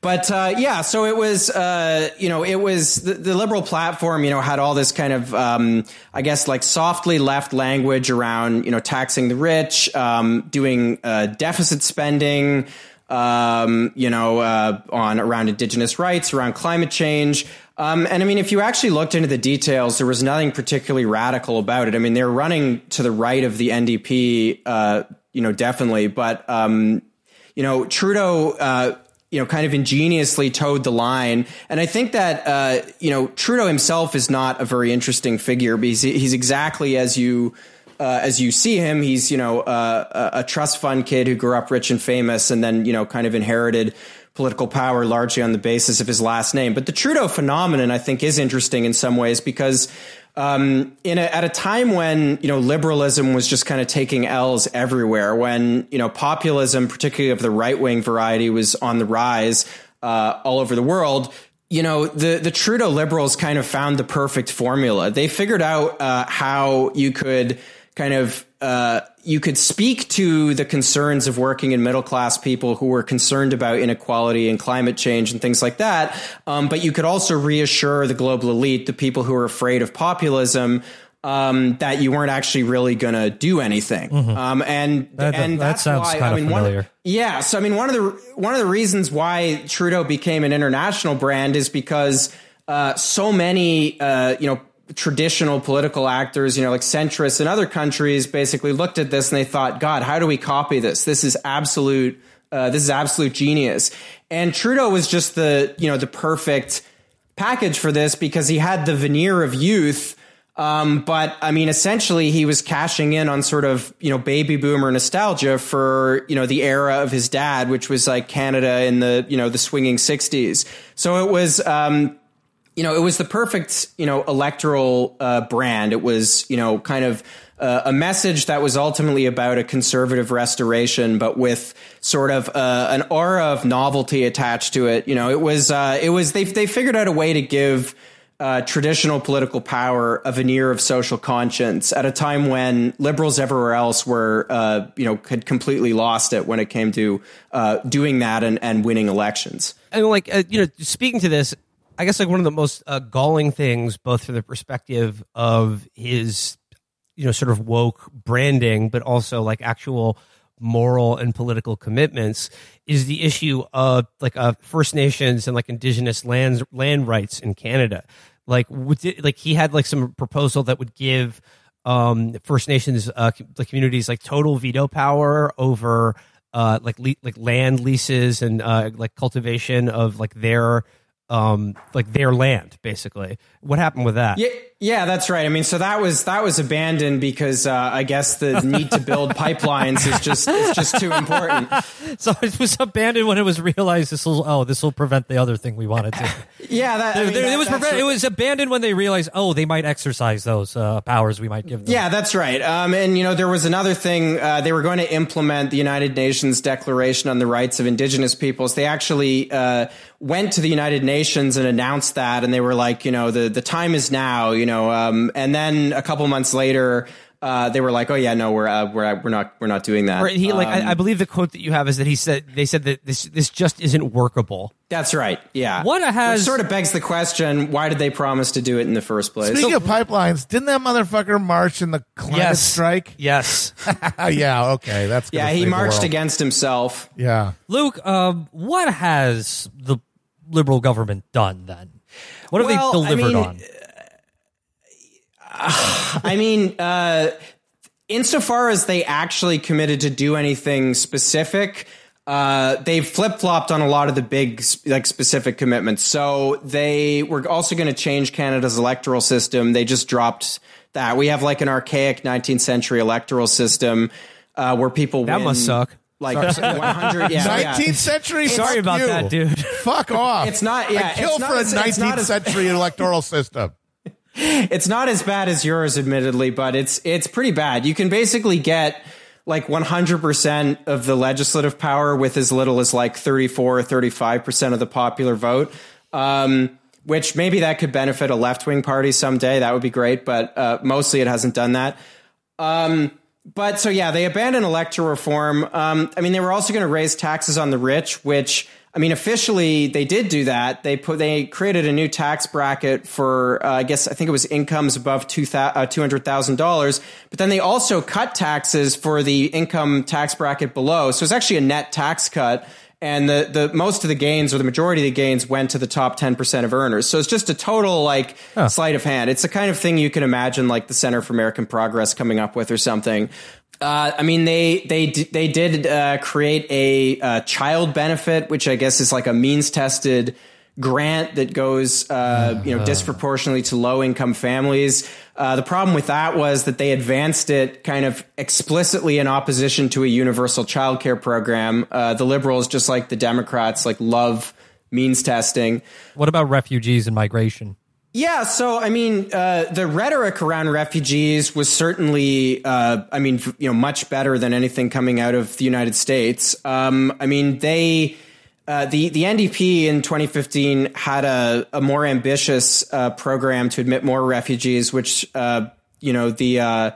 but, uh, yeah, so it was, uh, you know, it was the, the liberal platform, you know, had all this kind of, um, I guess like softly left language around, you know, taxing the rich, um, doing, uh, deficit spending, um, you know, uh, on around indigenous rights, around climate change. Um, and I mean, if you actually looked into the details, there was nothing particularly radical about it. I mean, they're running to the right of the NDP, uh, you know, definitely. But, um, you know, Trudeau, uh, you know, kind of ingeniously toed the line. And I think that, uh, you know, Trudeau himself is not a very interesting figure because he's exactly as you, uh, as you see him, he's you know uh, a trust fund kid who grew up rich and famous, and then you know kind of inherited political power largely on the basis of his last name. But the Trudeau phenomenon, I think, is interesting in some ways because um, in a, at a time when you know liberalism was just kind of taking L's everywhere, when you know populism, particularly of the right wing variety, was on the rise uh, all over the world you know the the Trudeau liberals kind of found the perfect formula. They figured out uh, how you could kind of uh, you could speak to the concerns of working and middle class people who were concerned about inequality and climate change and things like that. Um, but you could also reassure the global elite, the people who are afraid of populism, um, that you weren't actually really going to do anything. Mm-hmm. Um, and that, and that that's sounds why, kind I mean, of familiar. One, yeah. So I mean, one of the one of the reasons why Trudeau became an international brand is because uh, so many uh, you know traditional political actors, you know, like centrists in other countries basically looked at this and they thought, God, how do we copy this? This is absolute, uh, this is absolute genius. And Trudeau was just the, you know, the perfect package for this because he had the veneer of youth. Um, but I mean, essentially, he was cashing in on sort of you know baby boomer nostalgia for you know the era of his dad, which was like Canada in the you know the swinging '60s. So it was um, you know, it was the perfect, you know, electoral uh, brand. It was, you know, kind of uh, a message that was ultimately about a conservative restoration, but with sort of uh, an aura of novelty attached to it. You know, it was, uh, it was, they, they figured out a way to give uh, traditional political power a veneer of social conscience at a time when liberals everywhere else were, uh, you know, had completely lost it when it came to doing that and, and winning elections. And like, you know, speaking to this, I guess like one of the most uh, galling things, both from the perspective of his, you know, sort of woke branding, but also like actual moral and political commitments, is the issue of like uh, First Nations and like Indigenous lands land rights in Canada. Like, it, like he had like some proposal that would give um, First Nations uh, the communities like total veto power over uh, like le- like land leases and uh, like cultivation of like their um like their land basically. What happened with that? Yeah yeah that's right. I mean so that was that was abandoned because uh, i guess the need to build pipelines is just is just too important. So it was abandoned when it was realized this will oh this will prevent the other thing we wanted to. Yeah that, I mean, that, it was prevent, it was abandoned when they realized oh they might exercise those uh, powers we might give them. Yeah that's right. Um, and you know there was another thing uh, they were going to implement the united nations declaration on the rights of indigenous peoples. They actually uh, went to the United Nations and announced that, and they were like, you know, the the time is now, you know. Um, and then a couple months later, uh, they were like, "Oh yeah, no, we're uh, we're we're not we're not doing that." He like I, I, um, believe the quote that you have is that he said they said that this this just isn't workable. That's right. Yeah. What has Which sort of begs the question: Why did they promise to do it in the first place? Speaking so, of pipelines, didn't that motherfucker march in the climate yes. strike? Yes. yeah. Okay. That's yeah. He marched against himself. Yeah. Luke, um, what has the liberal government done then? What have well, they delivered I mean, on? Uh, I mean, uh, insofar as they actually committed to do anything specific, uh, they've flip flopped on a lot of the big, like specific commitments. So they were also going to change Canada's electoral system. They just dropped that. We have like an archaic 19th century electoral system uh, where people that win. must suck like 100 yeah, 19th century? sorry about you. that dude. Fuck off. It's not yeah I kill for a 19th century electoral system. It's not as bad as yours admittedly but it's it's pretty bad. You can basically get like 100% of the legislative power with as little as like 34 or 35% of the popular vote um, which maybe that could benefit a left-wing party someday. That would be great but uh, mostly it hasn't done that. Um, but so yeah, they abandoned electoral reform. Um, I mean, they were also going to raise taxes on the rich, which I mean, officially they did do that. They put they created a new tax bracket for uh, I guess I think it was incomes above two uh, hundred thousand dollars. But then they also cut taxes for the income tax bracket below. So it's actually a net tax cut. And the the most of the gains or the majority of the gains went to the top 10% of earners. So it's just a total like sleight of hand. It's the kind of thing you can imagine like the Center for American Progress coming up with or something. Uh, I mean, they they they did uh, create a uh, child benefit, which I guess is like a means tested grant that goes uh, you know disproportionately to low income families. Uh, the problem with that was that they advanced it kind of explicitly in opposition to a universal child care program. Uh, the liberals, just like the Democrats, like love means testing. What about refugees and migration? Yeah, so I mean, uh, the rhetoric around refugees was certainly, uh, I mean, you know, much better than anything coming out of the United States. Um, I mean, they, uh, the the NDP in 2015 had a, a more ambitious uh, program to admit more refugees, which uh, you know the. Uh,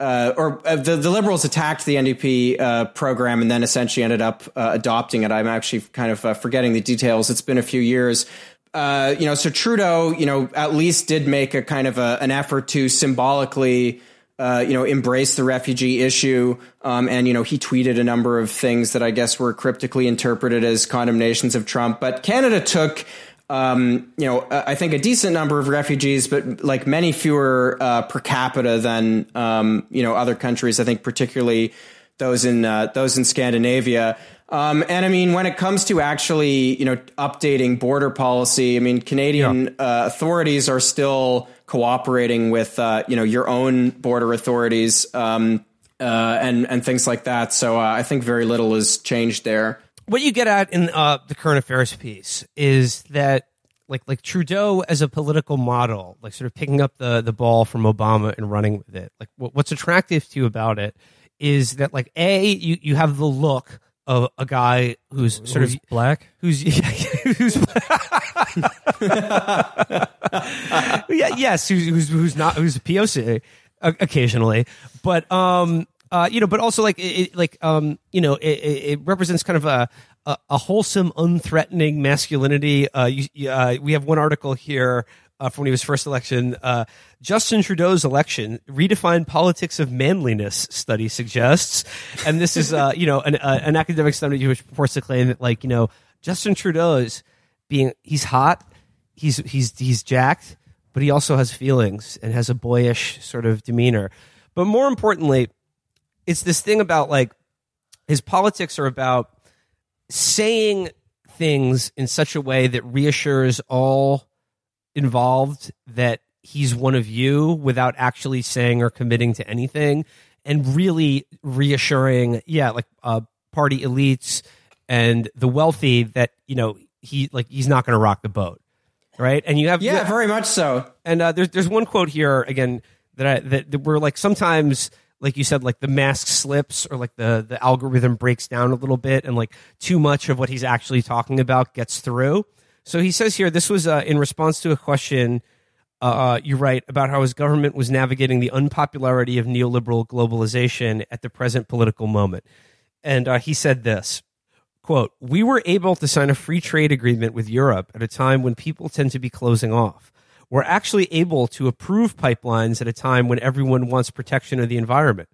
or the, the liberals attacked the NDP program and then essentially ended up adopting it. I'm actually kind of forgetting the details. It's been a few years, uh, you know, so Trudeau, you know, at least did make a kind of a, an effort to symbolically, uh, you know, embrace the refugee issue. Um, and, you know, he tweeted a number of things that I guess were cryptically interpreted as condemnations of Trump. But Canada took, um, you know, I think a decent number of refugees, but like many fewer uh, per capita than, um, you know, other countries. I think particularly those in uh, those in Scandinavia. Um, and I mean, when it comes to actually, you know, updating border policy, I mean, Canadian yeah. uh, authorities are still cooperating with, uh, you know, your own border authorities um, uh, and and things like that. So uh, I think very little has changed there. What you get at in uh, the current affairs piece is that like like Trudeau as a political model, like sort of picking up the the ball from Obama and running with it. Like what's attractive to you about it is that like a you you have the look of a guy who's sort who's of black, who's who's yeah, yes, who's, who's who's not who's a POC occasionally, but um uh you know, but also like it, like um you know it, it represents kind of a a, a wholesome, unthreatening masculinity. Uh, you, uh, we have one article here uh, from when he was first election. Uh, Justin Trudeau's election redefined politics of manliness. Study suggests, and this is uh, you know an, uh, an academic study which purports to claim that like you know Justin Trudeau is being he's hot, he's he's he's jacked, but he also has feelings and has a boyish sort of demeanor. But more importantly, it's this thing about like his politics are about saying things in such a way that reassures all involved that he's one of you without actually saying or committing to anything and really reassuring yeah like uh, party elites and the wealthy that you know he like he's not going to rock the boat right? And you have yeah you, very much so. And uh, there's there's one quote here again that I that, that we're like sometimes like you said like the mask slips or like the the algorithm breaks down a little bit and like too much of what he's actually talking about gets through so he says here this was uh, in response to a question uh, uh, you write about how his government was navigating the unpopularity of neoliberal globalization at the present political moment. And uh, he said this quote, We were able to sign a free trade agreement with Europe at a time when people tend to be closing off. We're actually able to approve pipelines at a time when everyone wants protection of the environment.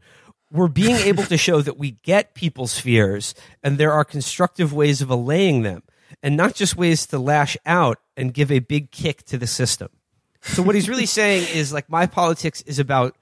We're being able to show that we get people's fears and there are constructive ways of allaying them and not just ways to lash out and give a big kick to the system. So what he's really saying is like my politics is about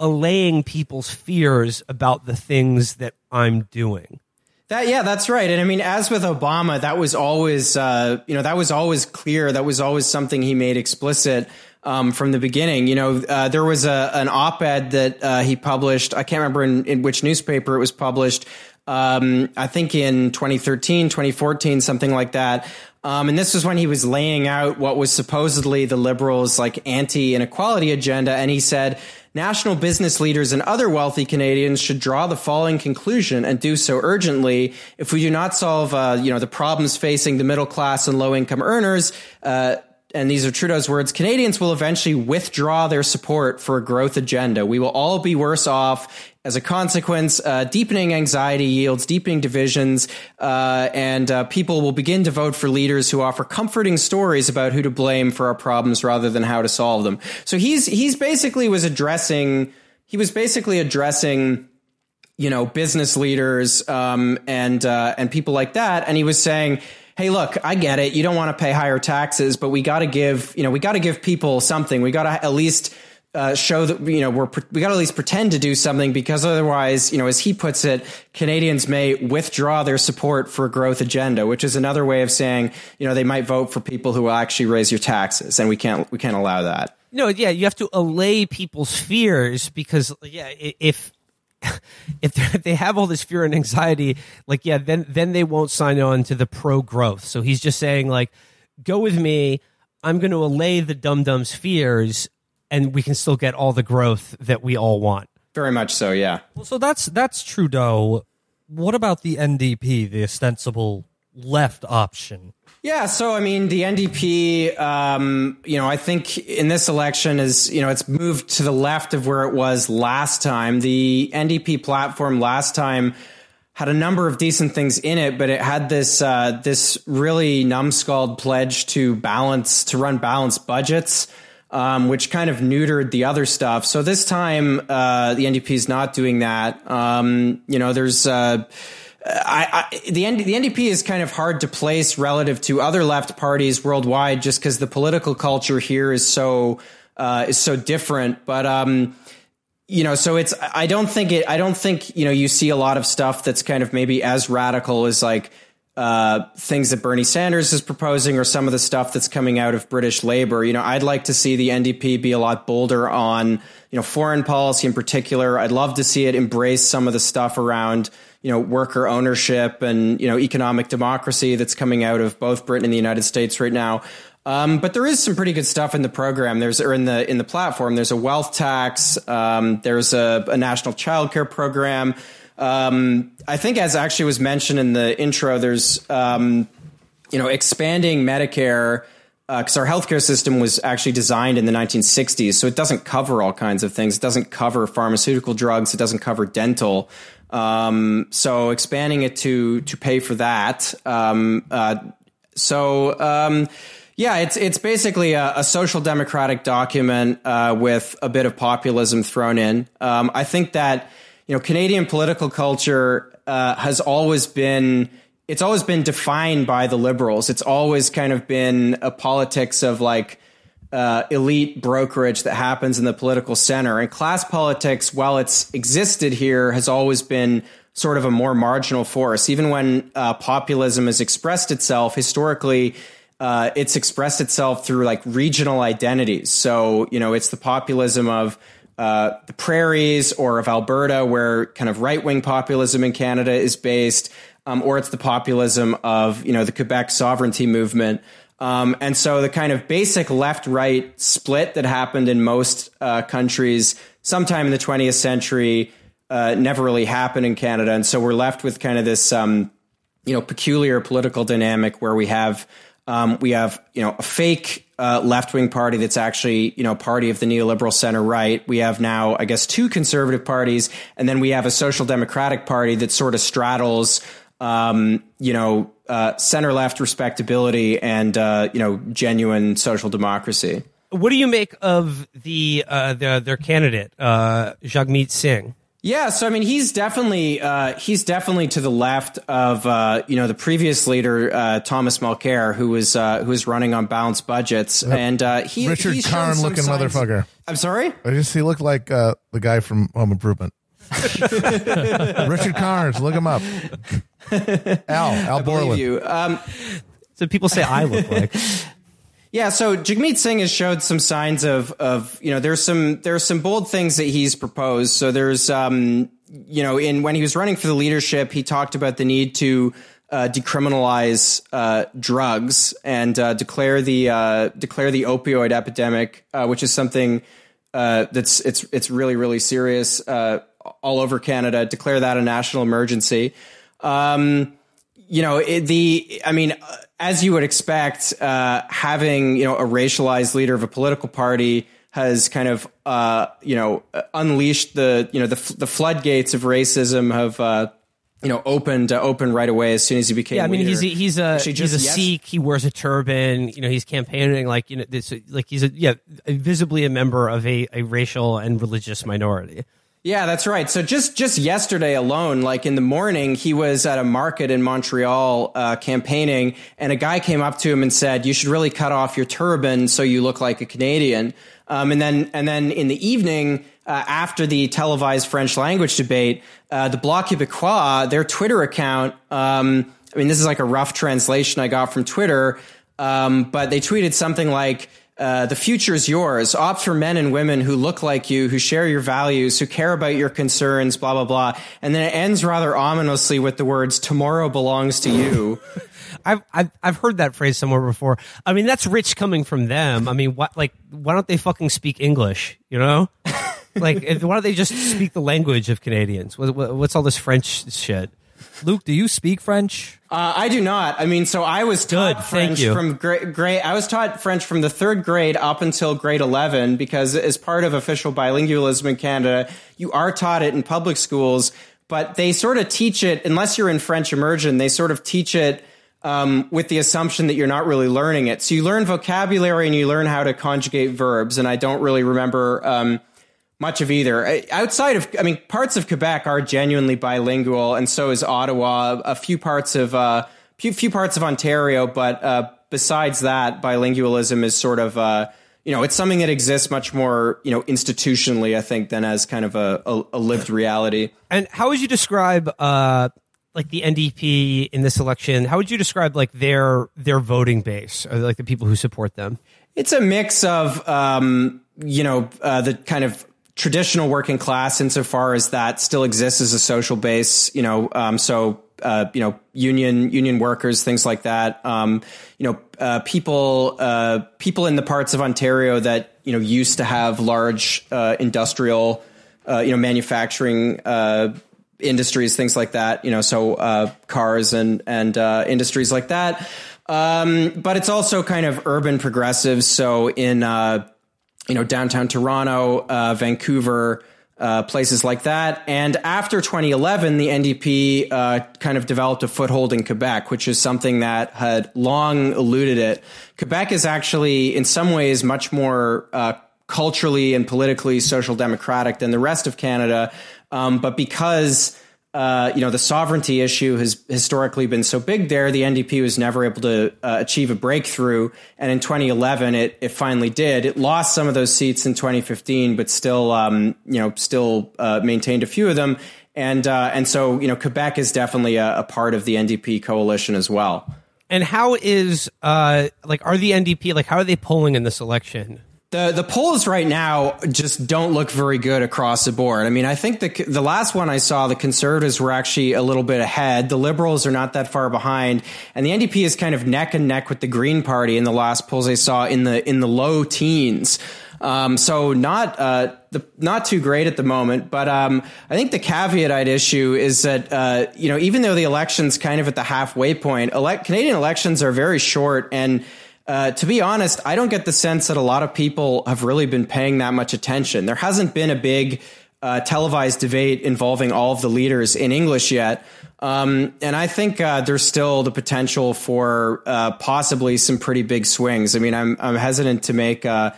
allaying people's fears about the things that I'm doing. That yeah, that's right. And I mean, as with Obama, that was always uh, you know that was always clear. That was always something he made explicit um, from the beginning. You know, uh, there was a an op-ed that uh, he published. I can't remember in, in which newspaper it was published um, I think in 2013, 2014, something like that. Um, and this was when he was laying out what was supposedly the liberals' like anti inequality agenda. And he said, national business leaders and other wealthy Canadians should draw the following conclusion and do so urgently. If we do not solve, uh, you know, the problems facing the middle class and low income earners, uh, and these are Trudeau's words, Canadians will eventually withdraw their support for a growth agenda. We will all be worse off as a consequence, uh, deepening anxiety yields deepening divisions, uh, and uh, people will begin to vote for leaders who offer comforting stories about who to blame for our problems rather than how to solve them. So he's he's basically was addressing he was basically addressing you know, business leaders um, and uh, and people like that, and he was saying, "Hey, look, I get it. You don't want to pay higher taxes, but we got to give, you know, we got to give people something. We got to at least." Uh, show that you know we're we got to at least pretend to do something because otherwise, you know, as he puts it, Canadians may withdraw their support for a growth agenda, which is another way of saying you know they might vote for people who will actually raise your taxes, and we can't we can't allow that. No, yeah, you have to allay people's fears because yeah, if if if they have all this fear and anxiety, like yeah, then then they won't sign on to the pro growth. So he's just saying like, go with me. I'm going to allay the dum dums' fears, and we can still get all the growth that we all want. Very much so, yeah. Well, so that's that's Trudeau. What about the NDP, the ostensible left option? Yeah, so I mean, the NDP, um, you know, I think in this election is, you know, it's moved to the left of where it was last time. The NDP platform last time had a number of decent things in it, but it had this uh, this really numbskulled pledge to balance to run balanced budgets. Um, which kind of neutered the other stuff. So this time, uh, the NDP is not doing that. Um, you know, there's uh, I, I, the ND, the NDP is kind of hard to place relative to other left parties worldwide, just because the political culture here is so uh, is so different. But um, you know, so it's I don't think it. I don't think you know you see a lot of stuff that's kind of maybe as radical as like uh, things that Bernie Sanders is proposing or some of the stuff that's coming out of British Labour. You know, I'd like to see the NDP be a lot bolder on, you know, foreign policy in particular. I'd love to see it embrace some of the stuff around, you know, worker ownership and, you know, economic democracy that's coming out of both Britain and the United States right now. Um, but there is some pretty good stuff in the program. There's or in the in the platform. There's a wealth tax. Um, there's a, a national childcare program. Um, I think, as actually was mentioned in the intro, there's um, you know expanding Medicare because uh, our healthcare system was actually designed in the 1960s, so it doesn't cover all kinds of things. It doesn't cover pharmaceutical drugs. It doesn't cover dental. Um, so expanding it to to pay for that. Um, uh, so. Um, yeah, it's it's basically a, a social democratic document uh, with a bit of populism thrown in. Um, I think that you know Canadian political culture uh, has always been it's always been defined by the liberals. It's always kind of been a politics of like uh, elite brokerage that happens in the political center. And class politics, while it's existed here, has always been sort of a more marginal force. Even when uh, populism has expressed itself historically, uh, it's expressed itself through like regional identities. So, you know, it's the populism of uh, the prairies or of Alberta, where kind of right wing populism in Canada is based, um, or it's the populism of, you know, the Quebec sovereignty movement. Um, and so the kind of basic left right split that happened in most uh, countries sometime in the 20th century uh, never really happened in Canada. And so we're left with kind of this, um, you know, peculiar political dynamic where we have um, we have you know a fake uh, left wing party that's actually you know party of the neoliberal center right. We have now I guess two conservative parties, and then we have a social democratic party that sort of straddles um, you know uh, center left respectability and uh, you know genuine social democracy. What do you make of the uh, the their candidate uh, Jagmeet Singh? Yeah, so I mean, he's definitely uh, he's definitely to the left of uh, you know the previous leader uh, Thomas Mulcair, who was uh, who was running on balanced budgets, and uh, he Richard he's shown Karn looking signs- motherfucker. I'm sorry. I just he looked like uh, the guy from Home Improvement. Richard Carnes, look him up. Al Al I Borland. you. Um, So people say I look like. Yeah, so Jagmeet Singh has showed some signs of of you know there's some there's some bold things that he's proposed. So there's um you know in when he was running for the leadership, he talked about the need to uh, decriminalize uh, drugs and uh, declare the uh, declare the opioid epidemic, uh, which is something uh, that's it's it's really really serious all over Canada. Declare that a national emergency. Um, you know it, the i mean as you would expect uh, having you know a racialized leader of a political party has kind of uh, you know unleashed the you know the, the floodgates of racism have uh, you know opened uh, open right away as soon as he became Yeah, I mean leader. he's a, he's a Actually, he's a yes- Sikh. He wears a turban. You know, he's campaigning like you know this like he's a yeah visibly a member of a, a racial and religious minority. Yeah, that's right. So just just yesterday alone, like in the morning, he was at a market in Montreal uh, campaigning, and a guy came up to him and said, "You should really cut off your turban so you look like a Canadian." Um, and then and then in the evening, uh, after the televised French language debate, uh, the Bloc Québécois, their Twitter account. Um, I mean, this is like a rough translation I got from Twitter, um, but they tweeted something like. Uh, the future is yours. Opt for men and women who look like you, who share your values, who care about your concerns, blah, blah, blah. And then it ends rather ominously with the words, tomorrow belongs to you. I've, I've I've heard that phrase somewhere before. I mean, that's rich coming from them. I mean, what like why don't they fucking speak English? You know, like why don't they just speak the language of Canadians? What, what, what's all this French shit? Luke, do you speak French? Uh, I do not. I mean, so I was taught Good, French from grade, grade. I was taught French from the third grade up until grade eleven because, as part of official bilingualism in Canada, you are taught it in public schools, but they sort of teach it unless you're in French immersion. They sort of teach it um, with the assumption that you're not really learning it. So you learn vocabulary and you learn how to conjugate verbs. And I don't really remember. Um, much of either. Outside of, I mean, parts of Quebec are genuinely bilingual, and so is Ottawa. A few parts of, uh, few, few parts of Ontario, but uh, besides that, bilingualism is sort of, uh, you know, it's something that exists much more, you know, institutionally, I think, than as kind of a, a, a lived reality. And how would you describe uh like the NDP in this election? How would you describe like their their voting base or like the people who support them? It's a mix of, um, you know, uh, the kind of traditional working class insofar as that still exists as a social base, you know, um, so, uh, you know, union, union workers, things like that. Um, you know, uh, people, uh, people in the parts of Ontario that, you know, used to have large, uh, industrial, uh, you know, manufacturing, uh, industries, things like that, you know, so, cars and, and, industries like that. Um, but it's also kind of urban progressives. So in, uh, you know, downtown Toronto, uh, Vancouver, uh, places like that. And after 2011, the NDP uh, kind of developed a foothold in Quebec, which is something that had long eluded it. Quebec is actually, in some ways, much more uh, culturally and politically social democratic than the rest of Canada. Um, but because uh, you know, the sovereignty issue has historically been so big there. The NDP was never able to uh, achieve a breakthrough, and in 2011, it it finally did. It lost some of those seats in 2015, but still, um, you know, still uh, maintained a few of them. And uh, and so, you know, Quebec is definitely a, a part of the NDP coalition as well. And how is uh like are the NDP like how are they polling in this election? The the polls right now just don't look very good across the board. I mean, I think the the last one I saw, the conservatives were actually a little bit ahead. The liberals are not that far behind, and the NDP is kind of neck and neck with the Green Party in the last polls I saw in the in the low teens. Um, so not uh, the, not too great at the moment, but um, I think the caveat I'd issue is that uh, you know even though the election's kind of at the halfway point, elect- Canadian elections are very short and. Uh, to be honest, I don't get the sense that a lot of people have really been paying that much attention. There hasn't been a big uh, televised debate involving all of the leaders in English yet. Um, and I think uh, there's still the potential for uh, possibly some pretty big swings. I mean, I'm, I'm hesitant to make uh,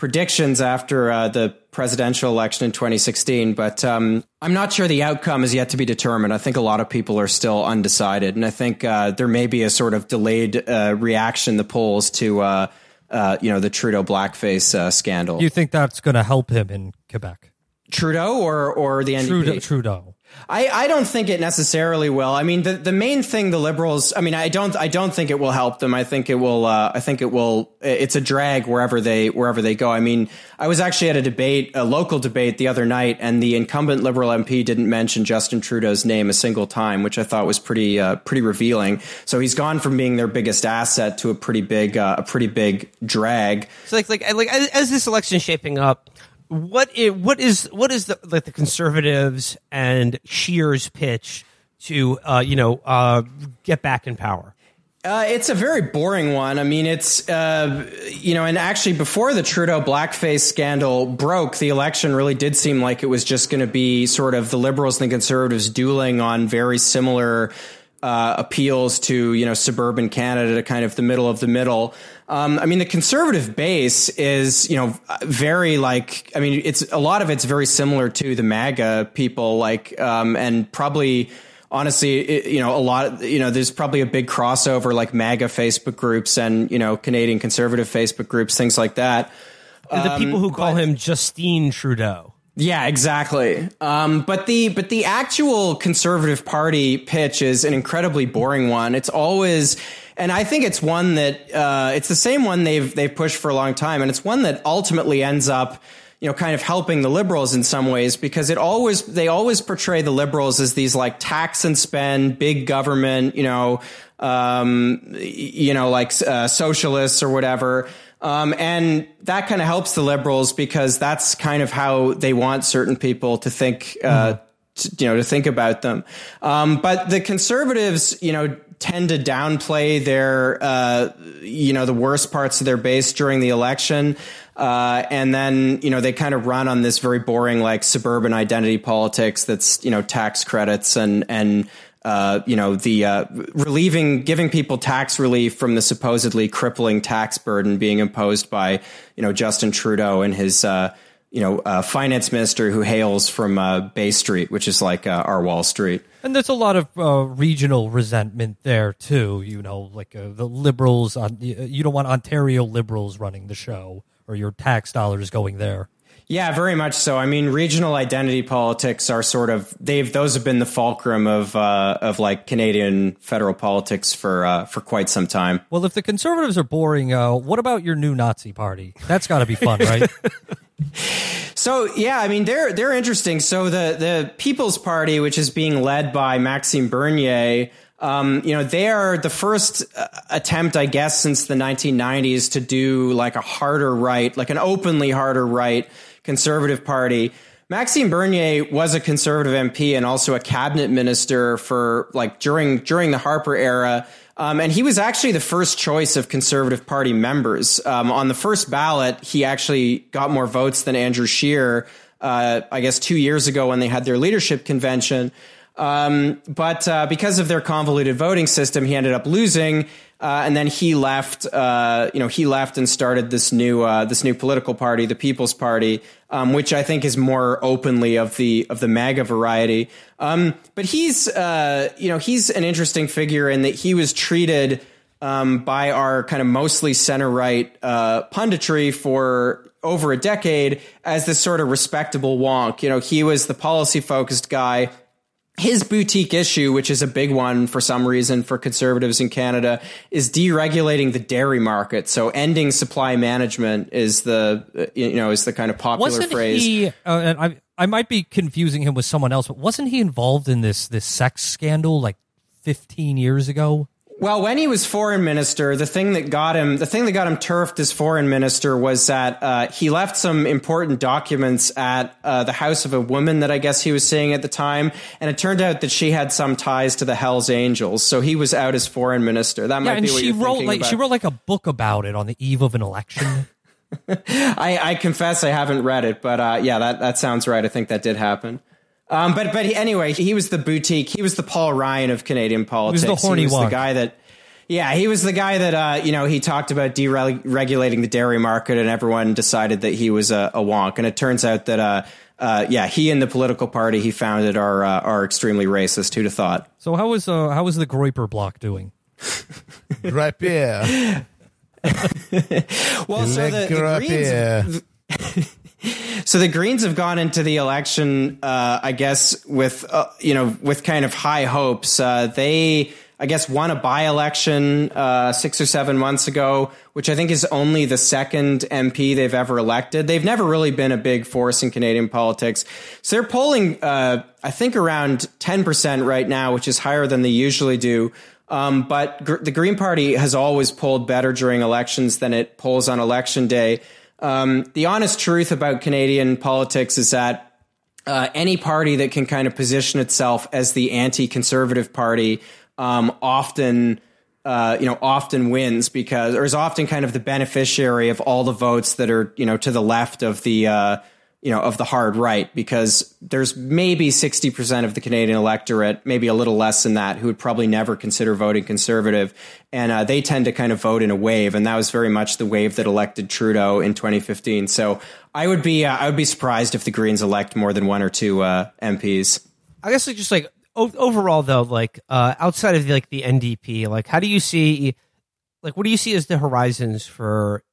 predictions after uh, the presidential election in 2016, but um, I'm not sure the outcome is yet to be determined. I think a lot of people are still undecided, and I think uh, there may be a sort of delayed uh, reaction the polls to uh, uh, you know the Trudeau blackface uh, scandal. Do you think that's going to help him in Quebec? Trudeau or or the NDP? Trudeau. Trudeau. I, I don't think it necessarily will. I mean, the, the main thing the liberals. I mean, I don't I don't think it will help them. I think it will. Uh, I think it will. It's a drag wherever they wherever they go. I mean, I was actually at a debate, a local debate the other night, and the incumbent liberal MP didn't mention Justin Trudeau's name a single time, which I thought was pretty uh, pretty revealing. So he's gone from being their biggest asset to a pretty big uh, a pretty big drag. So like like like as, this election shaping up, what is, what is what is the like the conservatives and Scheer's pitch to uh, you know uh, get back in power? Uh, it's a very boring one. I mean, it's, uh, you know, and actually before the Trudeau blackface scandal broke, the election really did seem like it was just going to be sort of the liberals and the conservatives dueling on very similar uh, appeals to you know suburban Canada to kind of the middle of the middle. Um, I mean, the conservative base is you know very like I mean it's a lot of it's very similar to the MAGA people like um, and probably honestly it, you know a lot you know there's probably a big crossover like MAGA Facebook groups and you know Canadian conservative Facebook groups things like that. the people who call Um, but- him Justine Trudeau. Yeah, exactly. Um, but the but the actual Conservative Party pitch is an incredibly boring one. It's always, and I think it's one that uh, it's the same one they've they've pushed for a long time, and it's one that ultimately ends up. You know, kind of helping the liberals in some ways because it always they always portray the liberals as these like tax and spend, big government, you know, um, you know, like uh, socialists or whatever. Um, and that kind of helps the liberals because that's kind of how they want certain people to think, uh, t- you know, to think about them. Um, but the conservatives, you know, tend to downplay their, uh, you know, the worst parts of their base during the election. Uh, and then, you know, they kind of run on this very boring, like suburban identity politics that's, you know, tax credits and, and, uh, you know, the uh, relieving, giving people tax relief from the supposedly crippling tax burden being imposed by, you know, Justin Trudeau and his, uh, you know, uh, finance minister who hails from uh, Bay Street, which is like our Wall Street. And there's a lot of regional resentment there too. You know, like the liberals on you don't want Ontario liberals running the show or your tax dollars going there. Yeah, very much so. I mean, regional identity politics are sort of they've those have been the fulcrum of uh, of like Canadian federal politics for uh, for quite some time. Well, if the conservatives are boring, uh, what about your new Nazi party? That's got to be fun, right? So yeah, I mean they're they're interesting. So the the People's Party, which is being led by Maxime Bernier, um, you know, they are the first uh, attempt, I guess, since the 1990s to do like a harder right, like an openly harder right conservative party. Maxime Bernier was a conservative MP and also a cabinet minister for like during during the Harper era. Um, and he was actually the first choice of Conservative Party members. Um, on the first ballot, he actually got more votes than Andrew Scheer, uh, I guess, two years ago when they had their leadership convention. Um, but uh, because of their convoluted voting system, he ended up losing. Uh, and then he left. Uh, you know, he left and started this new uh, this new political party, the People's Party, um, which I think is more openly of the of the MAGA variety. Um, but he's uh, you know he's an interesting figure in that he was treated um, by our kind of mostly center right uh, punditry for over a decade as this sort of respectable wonk. You know, he was the policy focused guy his boutique issue, which is a big one for some reason for conservatives in Canada, is deregulating the dairy market. So ending supply management is the you know is the kind of popular wasn't phrase. he? Uh, and I I might be confusing him with someone else, but wasn't he involved in this this sex scandal like 15 years ago? Well, when he was foreign minister, the thing that got him, the thing that got him turfed as foreign minister was that uh, he left some important documents at uh, the house of a woman that I guess he was seeing at the time, and it turned out that she had some ties to the Hell's Angels. So he was out as foreign minister. That might Yeah, and be what she you're wrote like about. she wrote like a book about it on the eve of an election. I, I confess I haven't read it, but uh, yeah, that, that sounds right. I think that did happen. Um, but but he, anyway, he was the boutique. He was the Paul Ryan of Canadian politics. He was the horny he was the guy that. Yeah, he was the guy that uh, you know he talked about deregulating the dairy market, and everyone decided that he was a, a wonk. And it turns out that uh, uh, yeah, he and the political party he founded are uh, are extremely racist. Who'd have thought? so how was uh, how was the Groyper block doing? Right there. Well, so the, the Greens, there. So the Greens have gone into the election, uh, I guess, with uh, you know, with kind of high hopes. Uh, they, I guess, won a by-election uh, six or seven months ago, which I think is only the second MP they've ever elected. They've never really been a big force in Canadian politics. So they're polling, uh, I think, around ten percent right now, which is higher than they usually do. Um, but gr- the Green Party has always polled better during elections than it polls on election day. Um, the honest truth about Canadian politics is that uh, any party that can kind of position itself as the anti-conservative party um, often, uh, you know, often wins because, or is often kind of the beneficiary of all the votes that are, you know, to the left of the, uh, you know, of the hard right because there's maybe 60% of the Canadian electorate, maybe a little less than that, who would probably never consider voting conservative. And uh, they tend to kind of vote in a wave. And that was very much the wave that elected Trudeau in 2015. So I would be, uh, I would be surprised if the Greens elect more than one or two uh, MPs. I guess just like o- overall though, like uh, outside of like the NDP, like how do you see, like what do you see as the horizons for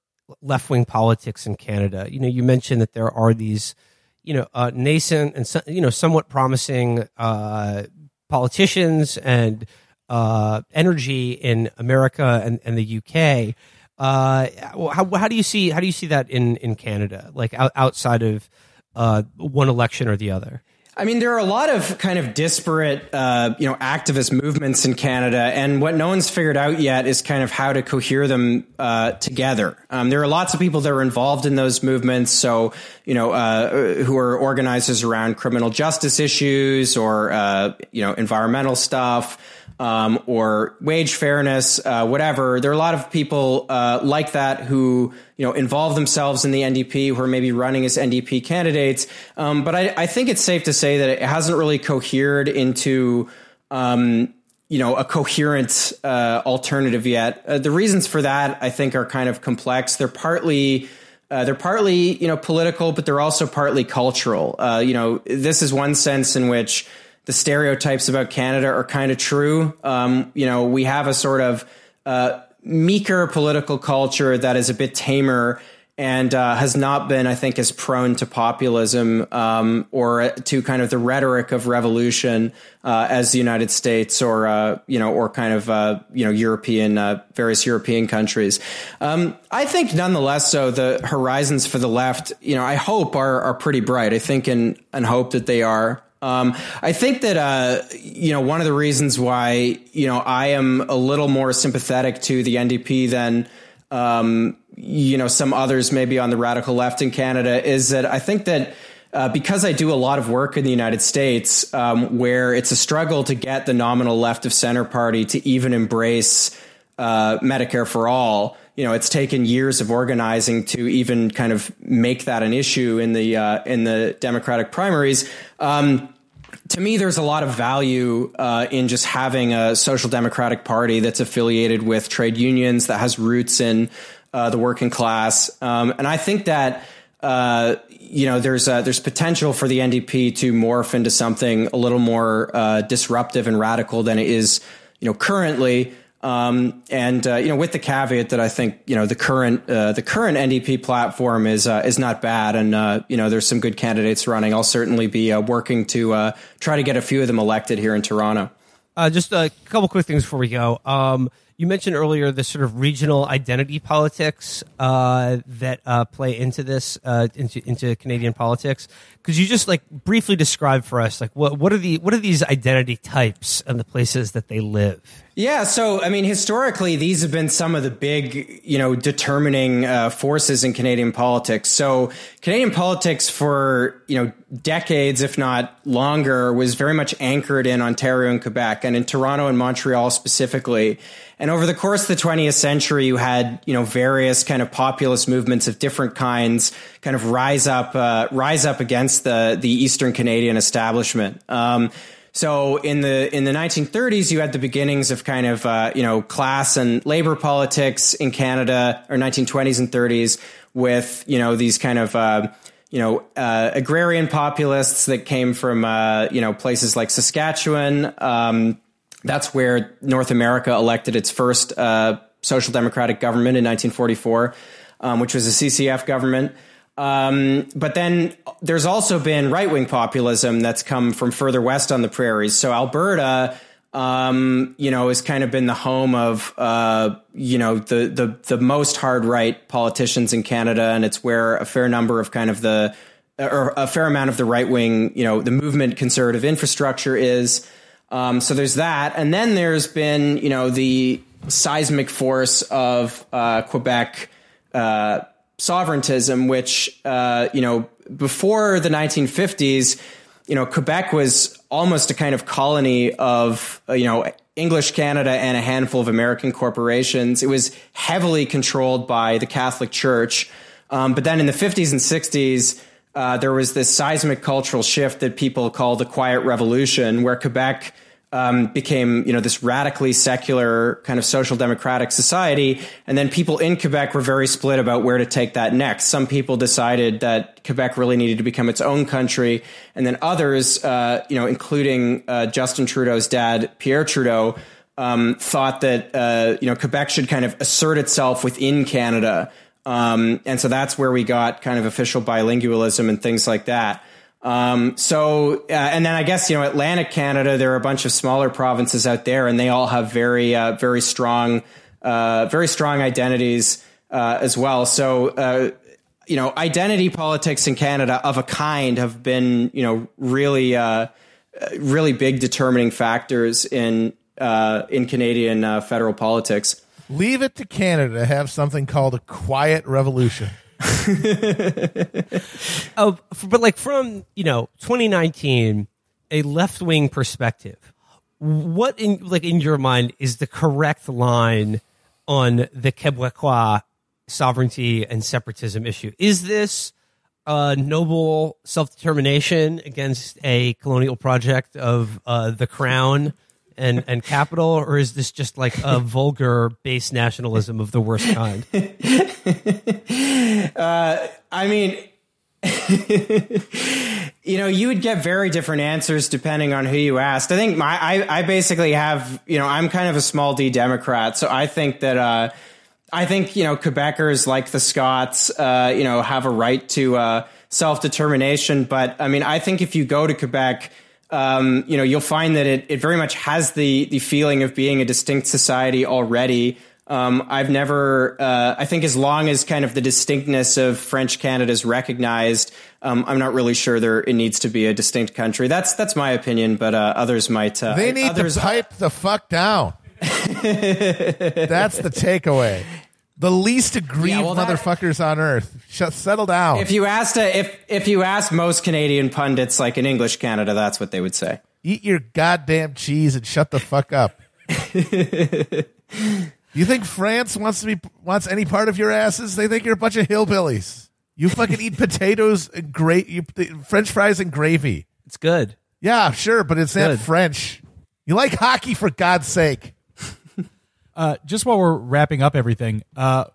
left wing politics in Canada? You know, you mentioned that there are these, you know, uh, nascent and you know somewhat promising uh, politicians and uh, energy in America and, and the UK. Uh, how, how do you see how do you see that in in Canada, like out, outside of uh, one election or the other? I mean, there are a lot of kind of disparate, uh, you know, activist movements in Canada, and what no one's figured out yet is kind of how to cohere them uh, together. Um, there are lots of people that are involved in those movements, so you know, uh, who are organizers around criminal justice issues or uh, you know, environmental stuff um, or wage fairness, uh, whatever. There are a lot of people uh, like that who you know involve themselves in the NDP who are maybe running as NDP candidates. Um, but I, I, think it's safe to say that it hasn't really cohered into um, you know a coherent uh, alternative yet. Uh, the reasons for that I think are kind of complex. They're partly uh, they're partly, you know, political, but they're also partly cultural. Uh, you know, this is one sense in which the stereotypes about Canada are kind of true. Um, you know, we have a sort of uh, meeker political culture that is a bit tamer and uh, has not been, I think, as prone to populism um, or to kind of the rhetoric of revolution uh, as the United States or uh, you know or kind of uh, you know European uh, various European countries. Um, I think, nonetheless, so the horizons for the left, you know, I hope are are pretty bright. I think and and hope that they are. Um, I think that uh, you know one of the reasons why you know I am a little more sympathetic to the NDP than um, you know some others maybe on the radical left in Canada is that I think that. Uh, because I do a lot of work in the United States, um, where it's a struggle to get the nominal left of center party to even embrace uh, Medicare for all, you know, it's taken years of organizing to even kind of make that an issue in the uh, in the Democratic primaries. Um, to me, there's a lot of value uh, in just having a social democratic party that's affiliated with trade unions that has roots in uh, the working class, um, and I think that uh, you know there's there's potential for the NDP to morph into something a little more uh, disruptive and radical than it is you know currently. Um, and uh, you know, with the caveat that I think you know the current uh, the current NDP platform is uh, is not bad, and uh, you know there's some good candidates running. I'll certainly be uh, working to uh, try to get a few of them elected here in Toronto. just a couple quick things before we go. Um, you mentioned earlier the sort of regional identity politics that play into this into into Canadian politics. Could you just like briefly describe for us like what what are the what are these identity types and the places that they live? Yeah, so I mean, historically, these have been some of the big, you know, determining uh, forces in Canadian politics. So Canadian politics for you know decades, if not longer, was very much anchored in Ontario and Quebec, and in Toronto and Montreal specifically. And over the course of the 20th century, you had, you know, various kind of populist movements of different kinds kind of rise up, uh, rise up against the, the Eastern Canadian establishment. Um, so in the in the 1930s, you had the beginnings of kind of uh, you know class and labor politics in Canada, or 1920s and 30s, with you know these kind of uh, you know uh, agrarian populists that came from uh, you know places like Saskatchewan. Um, that's where North America elected its first uh, social democratic government in 1944, um, which was a CCF government. Um, but then there's also been right wing populism that's come from further west on the prairies. So Alberta, um, you know, has kind of been the home of, uh, you know, the, the, the most hard right politicians in Canada. And it's where a fair number of kind of the, or a fair amount of the right wing, you know, the movement conservative infrastructure is. Um, so there's that, and then there's been you know the seismic force of uh, Quebec uh, sovereigntism, which uh, you know before the 1950s, you know Quebec was almost a kind of colony of uh, you know English Canada and a handful of American corporations. It was heavily controlled by the Catholic Church, um, but then in the 50s and 60s uh, there was this seismic cultural shift that people call the Quiet Revolution, where Quebec um, became, you know, this radically secular kind of social democratic society. And then people in Quebec were very split about where to take that next. Some people decided that Quebec really needed to become its own country. And then others, uh, you know, including uh, Justin Trudeau's dad, Pierre Trudeau, um, thought that, uh, you know, Quebec should kind of assert itself within Canada. Um, and so that's where we got kind of official bilingualism and things like that. Um, so, uh, and then I guess, you know, Atlantic Canada, there are a bunch of smaller provinces out there and they all have very, uh, very strong, uh, very strong identities, uh, as well. So, uh, you know, identity politics in Canada of a kind have been, you know, really, uh, really big determining factors in, in Canadian, federal politics. Leave it to Canada to have something called a quiet revolution. oh, but like from you know 2019, a left wing perspective. What in like in your mind is the correct line on the Quebecois sovereignty and separatism issue? Is this noble self determination against a colonial project of uh, the crown? And and capital, or is this just like a vulgar base nationalism of the worst kind? uh, I mean, you know, you would get very different answers depending on who you asked. I think my I, I basically have you know I'm kind of a small D Democrat, so I think that. Uh, I think you know Quebecers like the Scots, uh, you know, have a right to uh, self determination. But I mean, I think if you go to Quebec, um, you know, you'll find that it, it very much has the the feeling of being a distinct society already. Um, I've never, uh, I think, as long as kind of the distinctness of French Canada is recognized, um, I'm not really sure there it needs to be a distinct country. That's that's my opinion, but uh, others might. Uh, they need others, to pipe the fuck down. that's the takeaway. The least aggrieved yeah, well, that, motherfuckers on earth. Shut, settle down. If you asked a, if if you asked most Canadian pundits, like in English Canada, that's what they would say. Eat your goddamn cheese and shut the fuck up. you think France wants to be wants any part of your asses? They think you're a bunch of hillbillies. You fucking eat potatoes and great you, French fries and gravy. It's good. Yeah, sure, but it's, it's not French. You like hockey for God's sake. Uh, just while we're wrapping up everything, uh,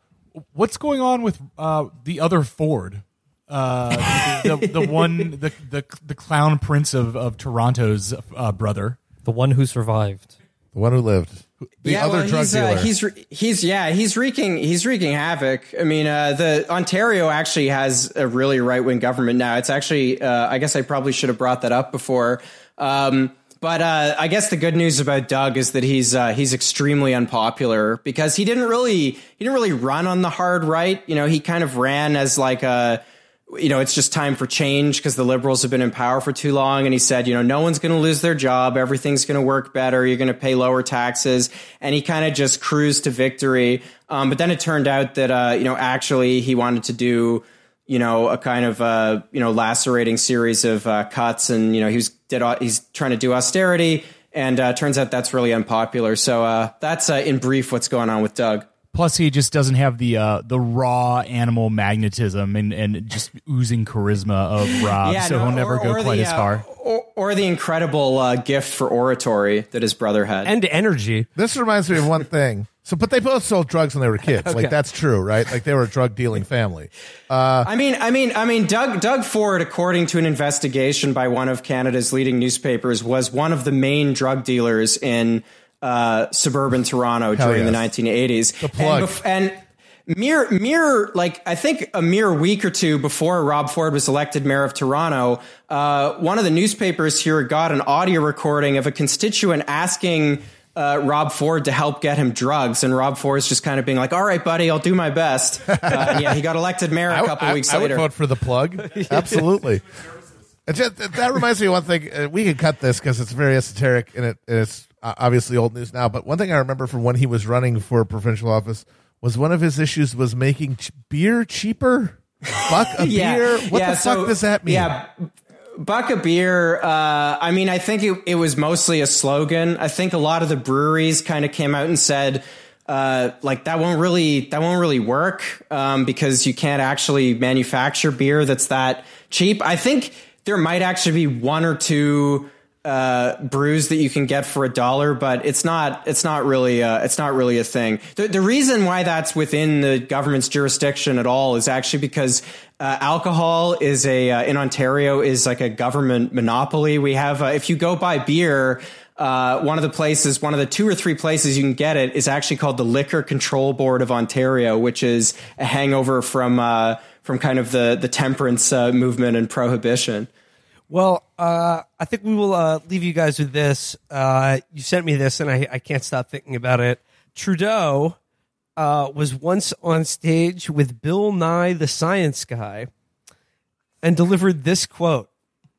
what's going on with uh, the other Ford? Uh, the, the, the, one, the, the the clown prince of of Toronto's uh, brother, the one who survived, the one who lived. The yeah, other well, drug he's, dealer. he's he's yeah he's wreaking he's wreaking havoc. I mean, the Ontario actually has a really right wing government now. It's actually I guess I probably should have brought that up before. Um, but uh, I guess the good news about Doug is that he's uh, he's extremely unpopular because he didn't really he didn't really run on the hard right. You know, he kind of ran as like a you know it's just time for change because the liberals have been in power for too long. And he said, you know, no one's going to lose their job, everything's going to work better, you're going to pay lower taxes, and he kind of just cruised to victory. Um, but then it turned out that uh, you know actually he wanted to do you know, a kind of uh, you know lacerating series of uh, cuts, and you know he was did he's trying to do austerity, and uh, turns out that's really unpopular. So uh, that's uh, in brief what's going on with Doug. Plus, he just doesn't have the uh, the raw animal magnetism and, and just oozing charisma of Rob, yeah, so no, he'll never or, go or quite the, as far. Or, or, the incredible gift for oratory that his brother had, and energy. This reminds me of one thing. So, but they both sold drugs when they were kids. okay. Like that's true, right? Like they were a drug dealing family. Uh, I mean, I mean, I mean, Doug Doug Ford, according to an investigation by one of Canada's leading newspapers, was one of the main drug dealers in uh, suburban Toronto during yes. the 1980s. The plug. And, bef- and mere mere like I think a mere week or two before Rob Ford was elected mayor of Toronto, uh, one of the newspapers here got an audio recording of a constituent asking uh, Rob Ford to help get him drugs, and Rob Ford's just kind of being like, "All right, buddy, I'll do my best." Uh, yeah, he got elected mayor a couple I, weeks I, later. I would vote for the plug. Absolutely. Just, that reminds me of one thing. Uh, we can cut this because it's very esoteric and, it, and it's uh, obviously old news now. But one thing I remember from when he was running for provincial office was one of his issues was making ch- beer cheaper. Buck a yeah, beer. What yeah, the fuck does that mean? Yeah, buck a beer. Uh, I mean, I think it, it was mostly a slogan. I think a lot of the breweries kind of came out and said, uh, like that won't really that won't really work um, because you can't actually manufacture beer that's that cheap. I think there might actually be one or two uh, brews that you can get for a dollar, but it's not it's not really uh, it's not really a thing. The, the reason why that's within the government's jurisdiction at all is actually because uh, alcohol is a uh, in Ontario is like a government monopoly. We have uh, if you go buy beer. Uh, one of the places, one of the two or three places you can get it is actually called the Liquor Control Board of Ontario, which is a hangover from uh, from kind of the the temperance uh, movement and prohibition. Well, I think we will leave you guys with this. You sent me this, and I, I can't stop thinking about it. Trudeau uh, was once on stage with Bill Nye, the science guy, and delivered this quote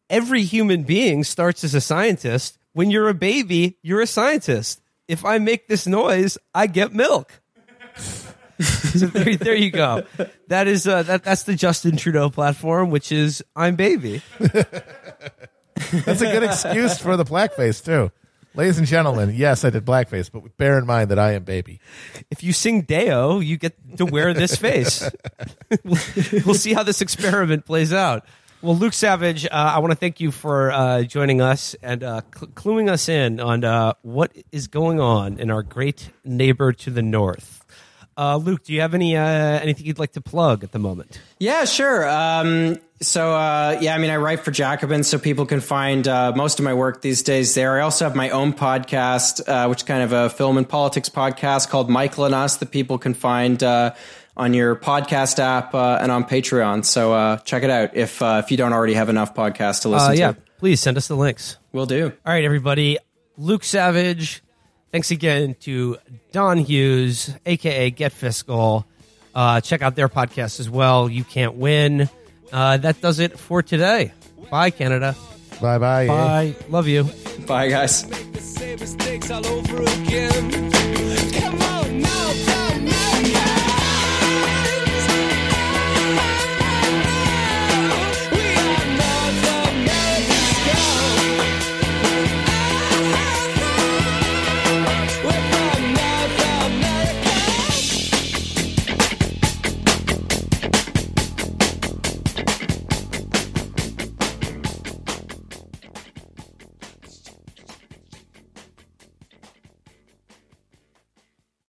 Every human being starts as a scientist. When you're a baby, you're a scientist. If I make this noise, I get milk. so there, there you go. That is uh, that. That's the Justin Trudeau platform, which is I'm baby. That's a good excuse for the blackface too. Ladies and gentlemen, yes, I did blackface, but bear in mind that I am baby. If you sing Day-O, you get to wear this face. we'll, we'll see how this experiment plays out. Well, Luke Savage, uh, I want to thank you for uh, joining us and uh, cl- cluing us in on uh, what is going on in our great neighbor to the north. Uh, Luke, do you have any uh, anything you'd like to plug at the moment? Yeah, sure. Um, so, uh, yeah, I mean, I write for Jacobin, so people can find uh, most of my work these days there. I also have my own podcast, uh, which is kind of a film and politics podcast called Michael and Us that people can find uh, on your podcast app uh, and on Patreon. So uh, check it out if uh, if you don't already have enough podcasts to listen yeah, to. please send us the links. We'll do. All right, everybody. Luke Savage. Thanks again to Don Hughes, aka Get Fiscal. Uh, check out their podcast as well. You can't win. Uh, that does it for today. Bye, Canada. Bye bye. Bye. Love you. Bye, guys.